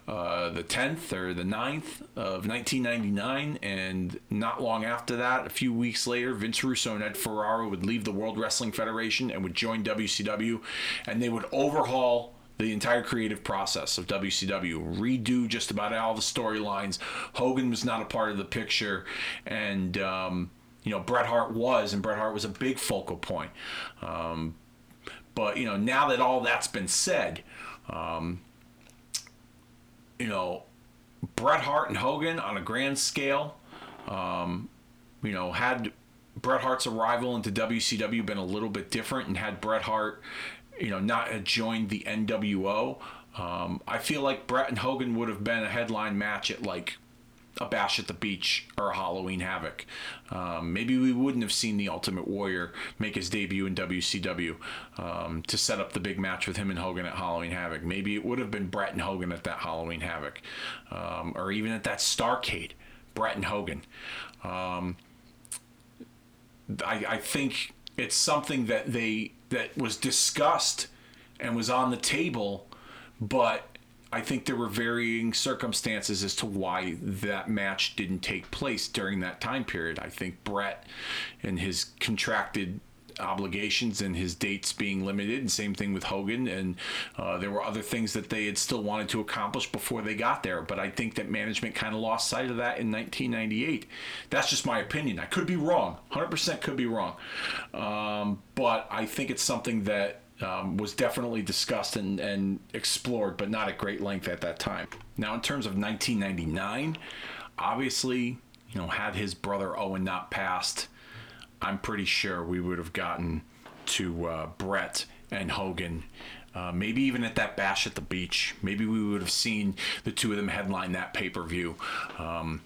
uh, the 10th or the 9th of 1999. And not long after that, a few weeks later, Vince Russo and Ed Ferrara would leave the World Wrestling Federation and would join WCW. And they would overhaul the entire creative process of WCW, redo just about all the storylines. Hogan was not a part of the picture, and um, you know Bret Hart was, and Bret Hart was a big focal point. Um, but you know now that all that's been said, um, you know Bret Hart and Hogan on a grand scale, um, you know had Bret Hart's arrival into WCW been a little bit different, and had Bret Hart you know, not joined the NWO, um, I feel like Bret and Hogan would have been a headline match at like a Bash at the Beach or a Halloween Havoc. Um, maybe we wouldn't have seen the Ultimate Warrior make his debut in WCW um, to set up the big match with him and Hogan at Halloween Havoc. Maybe it would have been Bret and Hogan at that Halloween Havoc, um, or even at that Starcade, Bret and Hogan. Um, I, I think it's something that they that was discussed and was on the table, but I think there were varying circumstances as to why that match didn't take place during that time period. I think Bret and his contracted obligations and his dates being limited, and same thing with Hogan. And uh, there were other things that they had still wanted to accomplish before they got there. But I think that management kind of lost sight of that in 1998. That's just my opinion. I could be wrong, 100% could be wrong. Um, but I think it's something that um, was definitely discussed and, and explored, but not at great length at that time. Now, in terms of 1999, obviously, you know, had his brother Owen not passed, I'm pretty sure we would have gotten to uh, Bret and Hogan. Uh, maybe even at that bash at the beach, maybe we would have seen the two of them headline that pay per view. Um,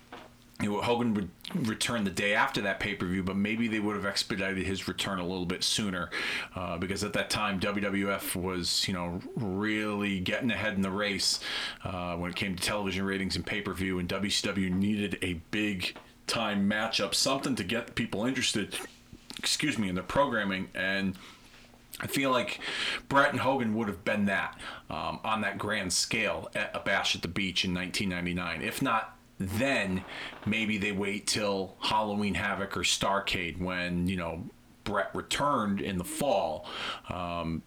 you know, Hogan would return the day after that pay per view, but maybe they would have expedited his return a little bit sooner, uh, because at that time WWF was, you know, really getting ahead in the race uh, when it came to television ratings and pay per view, and WCW needed a big time matchup, something to get people interested, excuse me, in the programming. And I feel like Bret and Hogan would have been that um, on that grand scale at a bash at the beach in 1999. If not then, maybe they wait till Halloween Havoc or Starcade when, you know, Bret returned in the fall. Um,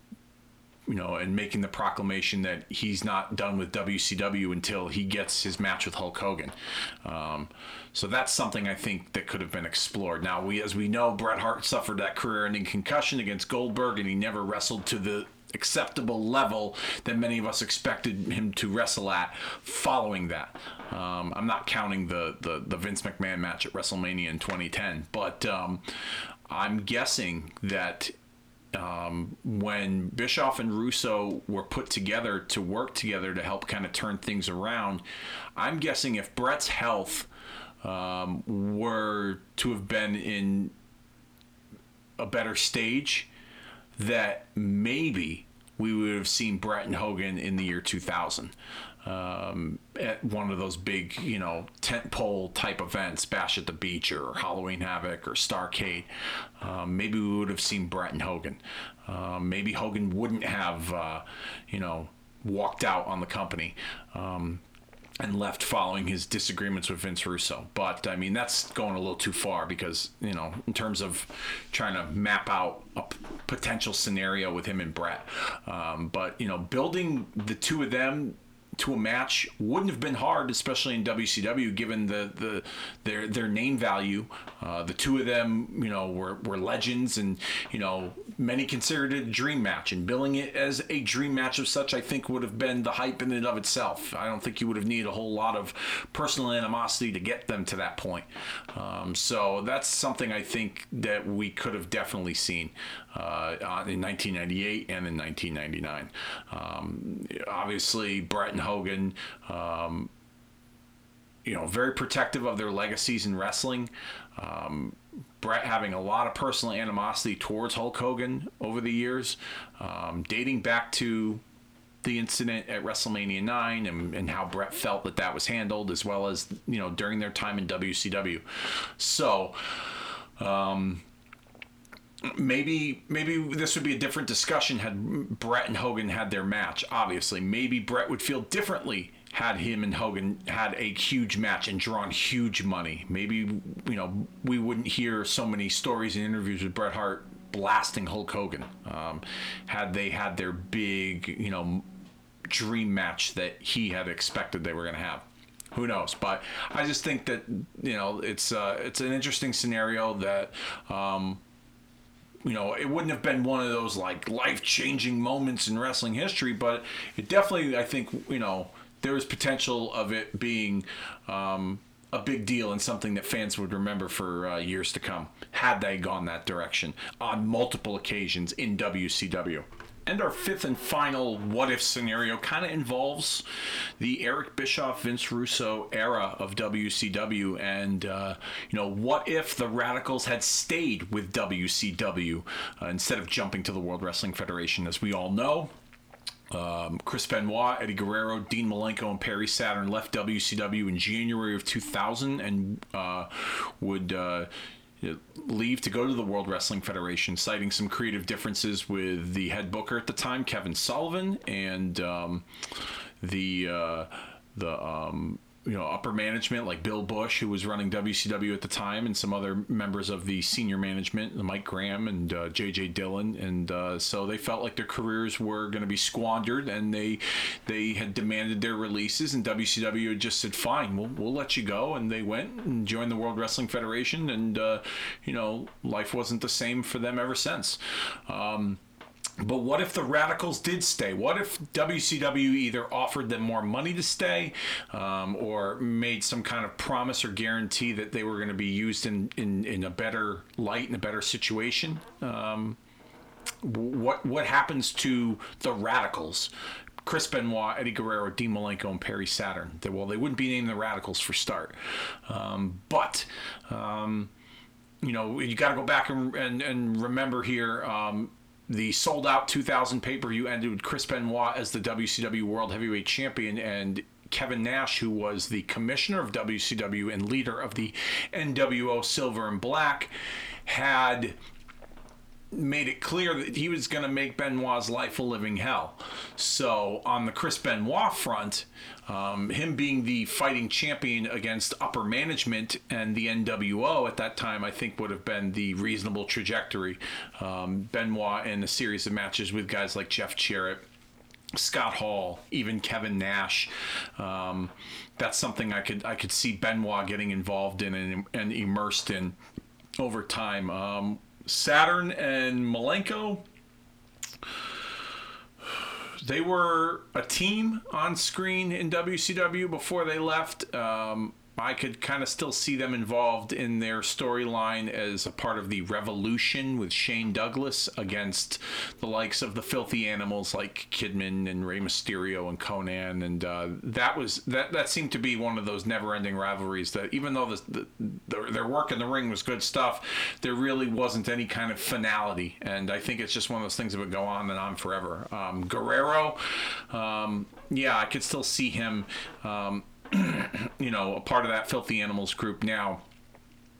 you know, and making the proclamation that he's not done with WCW until he gets his match with Hulk Hogan. Um, so that's something I think that could have been explored. Now, we, as we know, Bret Hart suffered that career-ending concussion against Goldberg, and he never wrestled to the acceptable level that many of us expected him to wrestle at following that. Um, I'm not counting the, the, the Vince McMahon match at WrestleMania in 2010, but um, I'm guessing that um, when Bischoff and Russo were put together to work together to help kind of turn things around, I'm guessing if Bret's health um, were to have been in a better stage, that maybe we would have seen Bret and Hogan in the year 2000 um, at one of those big, you know, tent pole type events, Bash at the Beach or Halloween Havoc or Starcade. Um, maybe we would have seen Bret and Hogan. Um, maybe Hogan wouldn't have, uh, you know, walked out on the company. Um, and left following his disagreements with Vince Russo. But I mean, that's going a little too far because you know, in terms of trying to map out a p- potential scenario with him and Bret. Um, but you know, building the two of them to a match wouldn't have been hard, especially in WCW, given the, the their their name value. Uh, the two of them, you know, were, were legends, and you know, many considered it a dream match. And billing it as a dream match of such, I think, would have been the hype in and of itself. I don't think you would have needed a whole lot of personal animosity to get them to that point. Um, so that's something I think that we could have definitely seen uh, in 1998 and in 1999. Um, obviously, Bret and Hogan. Um, you know, very protective of their legacies in wrestling. Um, Bret having a lot of personal animosity towards Hulk Hogan over the years, um, dating back to the incident at WrestleMania 9 and, and how Bret felt that that was handled, as well as, you know, during their time in WCW. So, um, maybe maybe this would be a different discussion had Bret and Hogan had their match. Obviously, maybe Bret would feel differently had him and Hogan had a huge match and drawn huge money. Maybe you know we wouldn't hear so many stories and interviews with Bret Hart blasting Hulk Hogan um, had they had their big you know dream match that he had expected they were going to have who knows but i just think that you know it's uh, it's an interesting scenario that um, you know, it wouldn't have been one of those like life changing moments in wrestling history, but it definitely, I think, you know, there was potential of it being um, a big deal and something that fans would remember for uh, years to come had they gone that direction on multiple occasions in WCW. And our fifth and final what if scenario kind of involves the Eric Bischoff, Vince Russo era of WCW. And, uh, you know, what if the Radicals had stayed with WCW uh, instead of jumping to the World Wrestling Federation? As we all know, um, Chris Benoit, Eddie Guerrero, Dean Malenko, and Perry Saturn left WCW in January of 2000 and uh, would uh, leave to go to the World Wrestling Federation, citing some creative differences with the head booker at the time, Kevin Sullivan, and um, the uh, the um, you know upper management like Bill Busch, who was running WCW at the time, and some other members of the senior management, Mike Graham and uh, JJ Dillon, and uh, so they felt like their careers were going to be squandered, and they they had demanded their releases, and WCW had just said, "Fine, we'll we'll let you go," and they went and joined the World Wrestling Federation, and uh, you know life wasn't the same for them ever since. Um, but what if the Radicals did stay? What if WCW either offered them more money to stay um, or made some kind of promise or guarantee that they were going to be used in, in, in a better light, in a better situation? Um, what, what happens to the Radicals? Chris Benoit, Eddie Guerrero, Dean Malenko, and Perry Saturn. Well, they wouldn't be named the Radicals for start. Um, but um, you know, you got to go back and, and, and remember here, um, the Souled Out 2000 pay per view ended with Chris Benoit as the WCW World Heavyweight Champion and Kevin Nash, who was the commissioner of WCW and leader of the NWO Silver and Black, had made it clear that he was going to make Benoit's life a living hell. So on the Chris Benoit front, um, him being the fighting champion against upper management and the NWO at that time, I think would have been the reasonable trajectory. Um, Benoit in a series of matches with guys like Jeff Jarrett. Scott Hall, even Kevin Nash. Um, that's something I could I could see Benoit getting involved in and, and immersed in over time. Um, Saturn and Malenko, they were a team on screen in WCW before they left. Um, I could kind of still see them involved in their storyline as a part of the Revolution with Shane Douglas against the likes of the filthy animals like Kidman and Rey Mysterio and Konnan, and uh, that was that that seemed to be one of those never-ending rivalries. That even though the, the, the, their work in the ring was good stuff, there really wasn't any kind of finality, and I think it's just one of those things that would go on and on forever. Um, Guerrero, um, yeah, I could still see him. Um, <clears throat> you know, a part of that filthy animals group now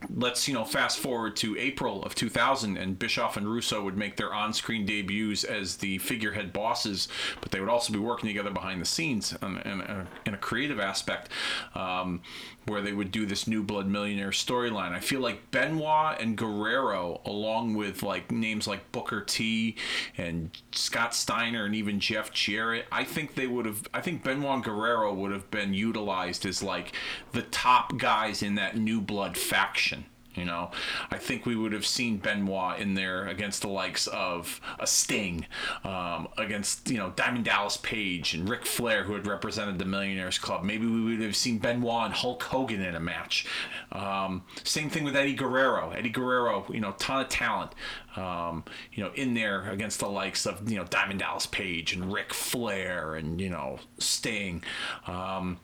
let's you know fast forward to April of 2000 and Bischoff and Russo would make their on-screen debuts as the figurehead bosses but they would also be working together behind the scenes in, in, a, in a, creative aspect um, where they would do this new blood millionaire storyline. I feel like Benoit and Guerrero along with like names like Booker T and Scott Steiner and even Jeff Jarrett I think they would have I think Benoit and Guerrero would have been utilized as like the top guys in that new blood faction you know, I think we would have seen Benoit in there against the likes of a Sting, um, against you know Diamond Dallas Page and Ric Flair, who had represented the Millionaires Club. Maybe we would have seen Benoit and Hulk Hogan in a match. Um, same thing with Eddie Guerrero. Eddie Guerrero, you know, ton of talent. Um, you know, in there against the likes of you know Diamond Dallas Page and Ric Flair and you know Sting. Um,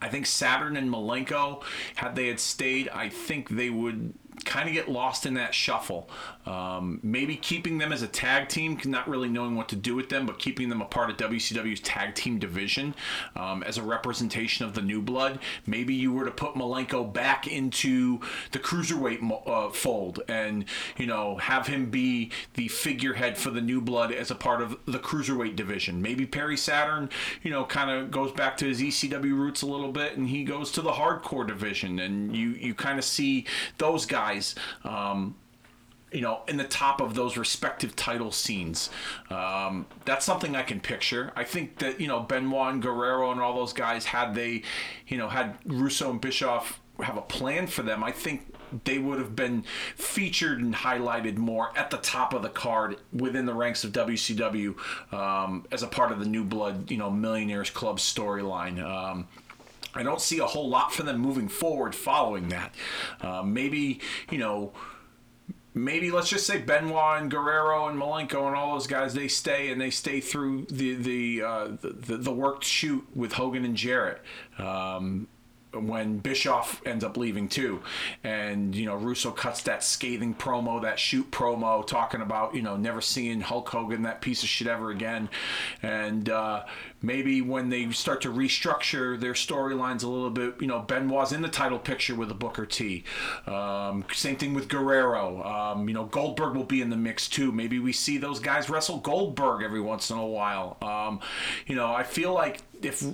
I think Saturn and Malenko, had they had stayed, I think they would kind of get lost in that shuffle. Um, maybe keeping them as a tag team, not really knowing what to do with them, but keeping them a part of WCW's tag team division um, as a representation of the new blood. Maybe you were to put Malenko back into the cruiserweight uh, fold and, you know, have him be the figurehead for the new blood as a part of the cruiserweight division. Maybe Perry Saturn, you know, kind of goes back to his ECW roots a little bit and he goes to the hardcore division and you, you kind of see those guys guys. Um, you know, in the top of those respective title scenes. Um, that's something I can picture. I think that, you know, Benoit and Guerrero and all those guys, had they, you know, had Russo and Bischoff have a plan for them, I think they would have been featured and highlighted more at the top of the card within the ranks of WCW um, as a part of the New Blood, you know, Millionaires Club storyline. Um, I don't see a whole lot for them moving forward following that. Uh, maybe, you know, maybe let's just say Benoit and Guerrero and Malenko and all those guys they stay and they stay through the the uh, the, the, worked shoot with Hogan and Jarrett. Um, when Bischoff ends up leaving too, and you know Russo cuts that scathing promo, that shoot promo, talking about you know never seeing Hulk Hogan that piece of shit ever again, and uh, maybe when they start to restructure their storylines a little bit, you know Benoit's in the title picture with a Booker T. Um, same thing with Guerrero. Um, you know Goldberg will be in the mix too. Maybe we see those guys wrestle Goldberg every once in a while. Um, you know I feel like if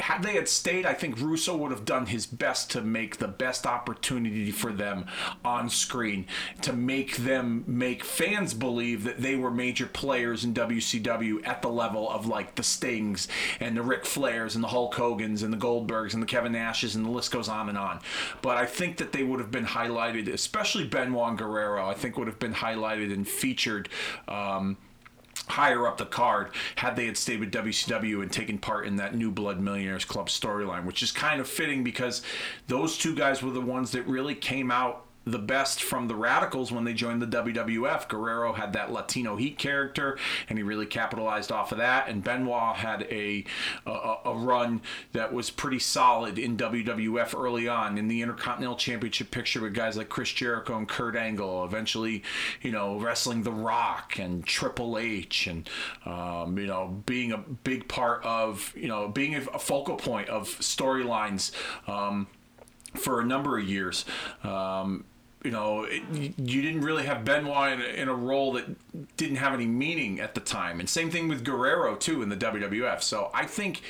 had they had stayed, I think Russo would have done his best to make the best opportunity for them on screen, to make them make fans believe that they were major players in WCW at the level of like the Stings and the Ric Flairs and the Hulk Hogans and the Goldbergs and the Kevin Nashes and the list goes on and on. But I think that they would have been highlighted, especially Benoit Guerrero, I think would have been highlighted and featured. Um, higher up the card had they had stayed with WCW and taken part in that New Blood Millionaires Club storyline, which is kind of fitting because those two guys were the ones that really came out the best from the Radicals when they joined the WWF. Guerrero had that Latino Heat character, and he really capitalized off of that. And Benoit had a a, a run that was pretty solid in WWF early on in the Intercontinental Championship picture with guys like Chris Jericho and Kurt Angle. Eventually, you know, wrestling The Rock and Triple H, and um, you know, being a big part of you know being a focal point of storylines. Um, for a number of years. Um, you know, it, you didn't really have Benoit in a, in a, role that didn't have any meaning at the time. And same thing with Guerrero, too, in the WWF. So I think,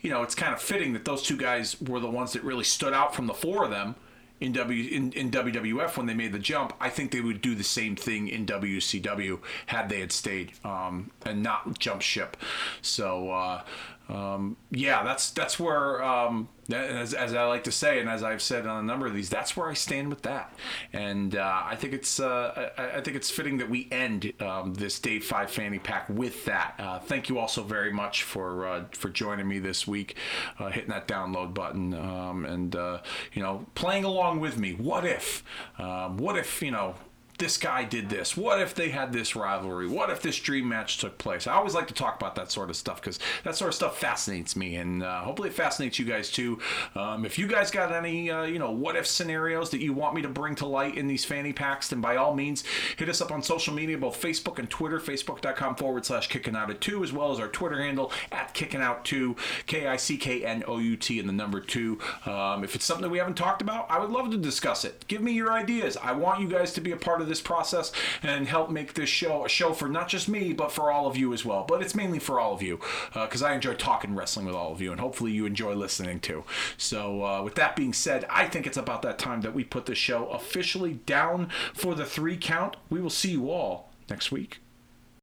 you know, it's kind of fitting that those two guys were the ones that really stood out from the four of them in W in, in WWF when they made the jump. I think they would do the same thing in WCW had they had stayed um, and not jump ship. So uh, um, yeah, that's that's where, um, as, as, I like to say, and as I've said on a number of these, that's where I stand with that. And uh, I think it's uh, I, I, think it's fitting that we end um, this Day Five Fanny Pack with that. Uh, thank you all so very much for uh, for joining me this week, uh, hitting that download button, um, and uh, you know playing along with me. What if? Um, what if you know? This guy did this? What if they had this rivalry? What if this dream match took place? I always like to talk about that sort of stuff because that sort of stuff fascinates me, and uh, hopefully it fascinates you guys too. Um, if you guys got any, uh, you know, what if scenarios that you want me to bring to light in these fanny packs, then by all means hit us up on social media, both Facebook and Twitter, facebook.com forward slash kicking out at two, as well as our Twitter handle at kicking out two, K I C K N O U T, and the number two. Um, if it's something that we haven't talked about, I would love to discuss it. Give me your ideas. I want you guys to be a part of this process and help make this show a show for not just me, but for all of you as well. But it's mainly for all of you because uh, I enjoy talking wrestling with all of you, and hopefully you enjoy listening too. So, uh, with that being said, I think it's about that time that we put the show officially down for the three count. We will see you all next week.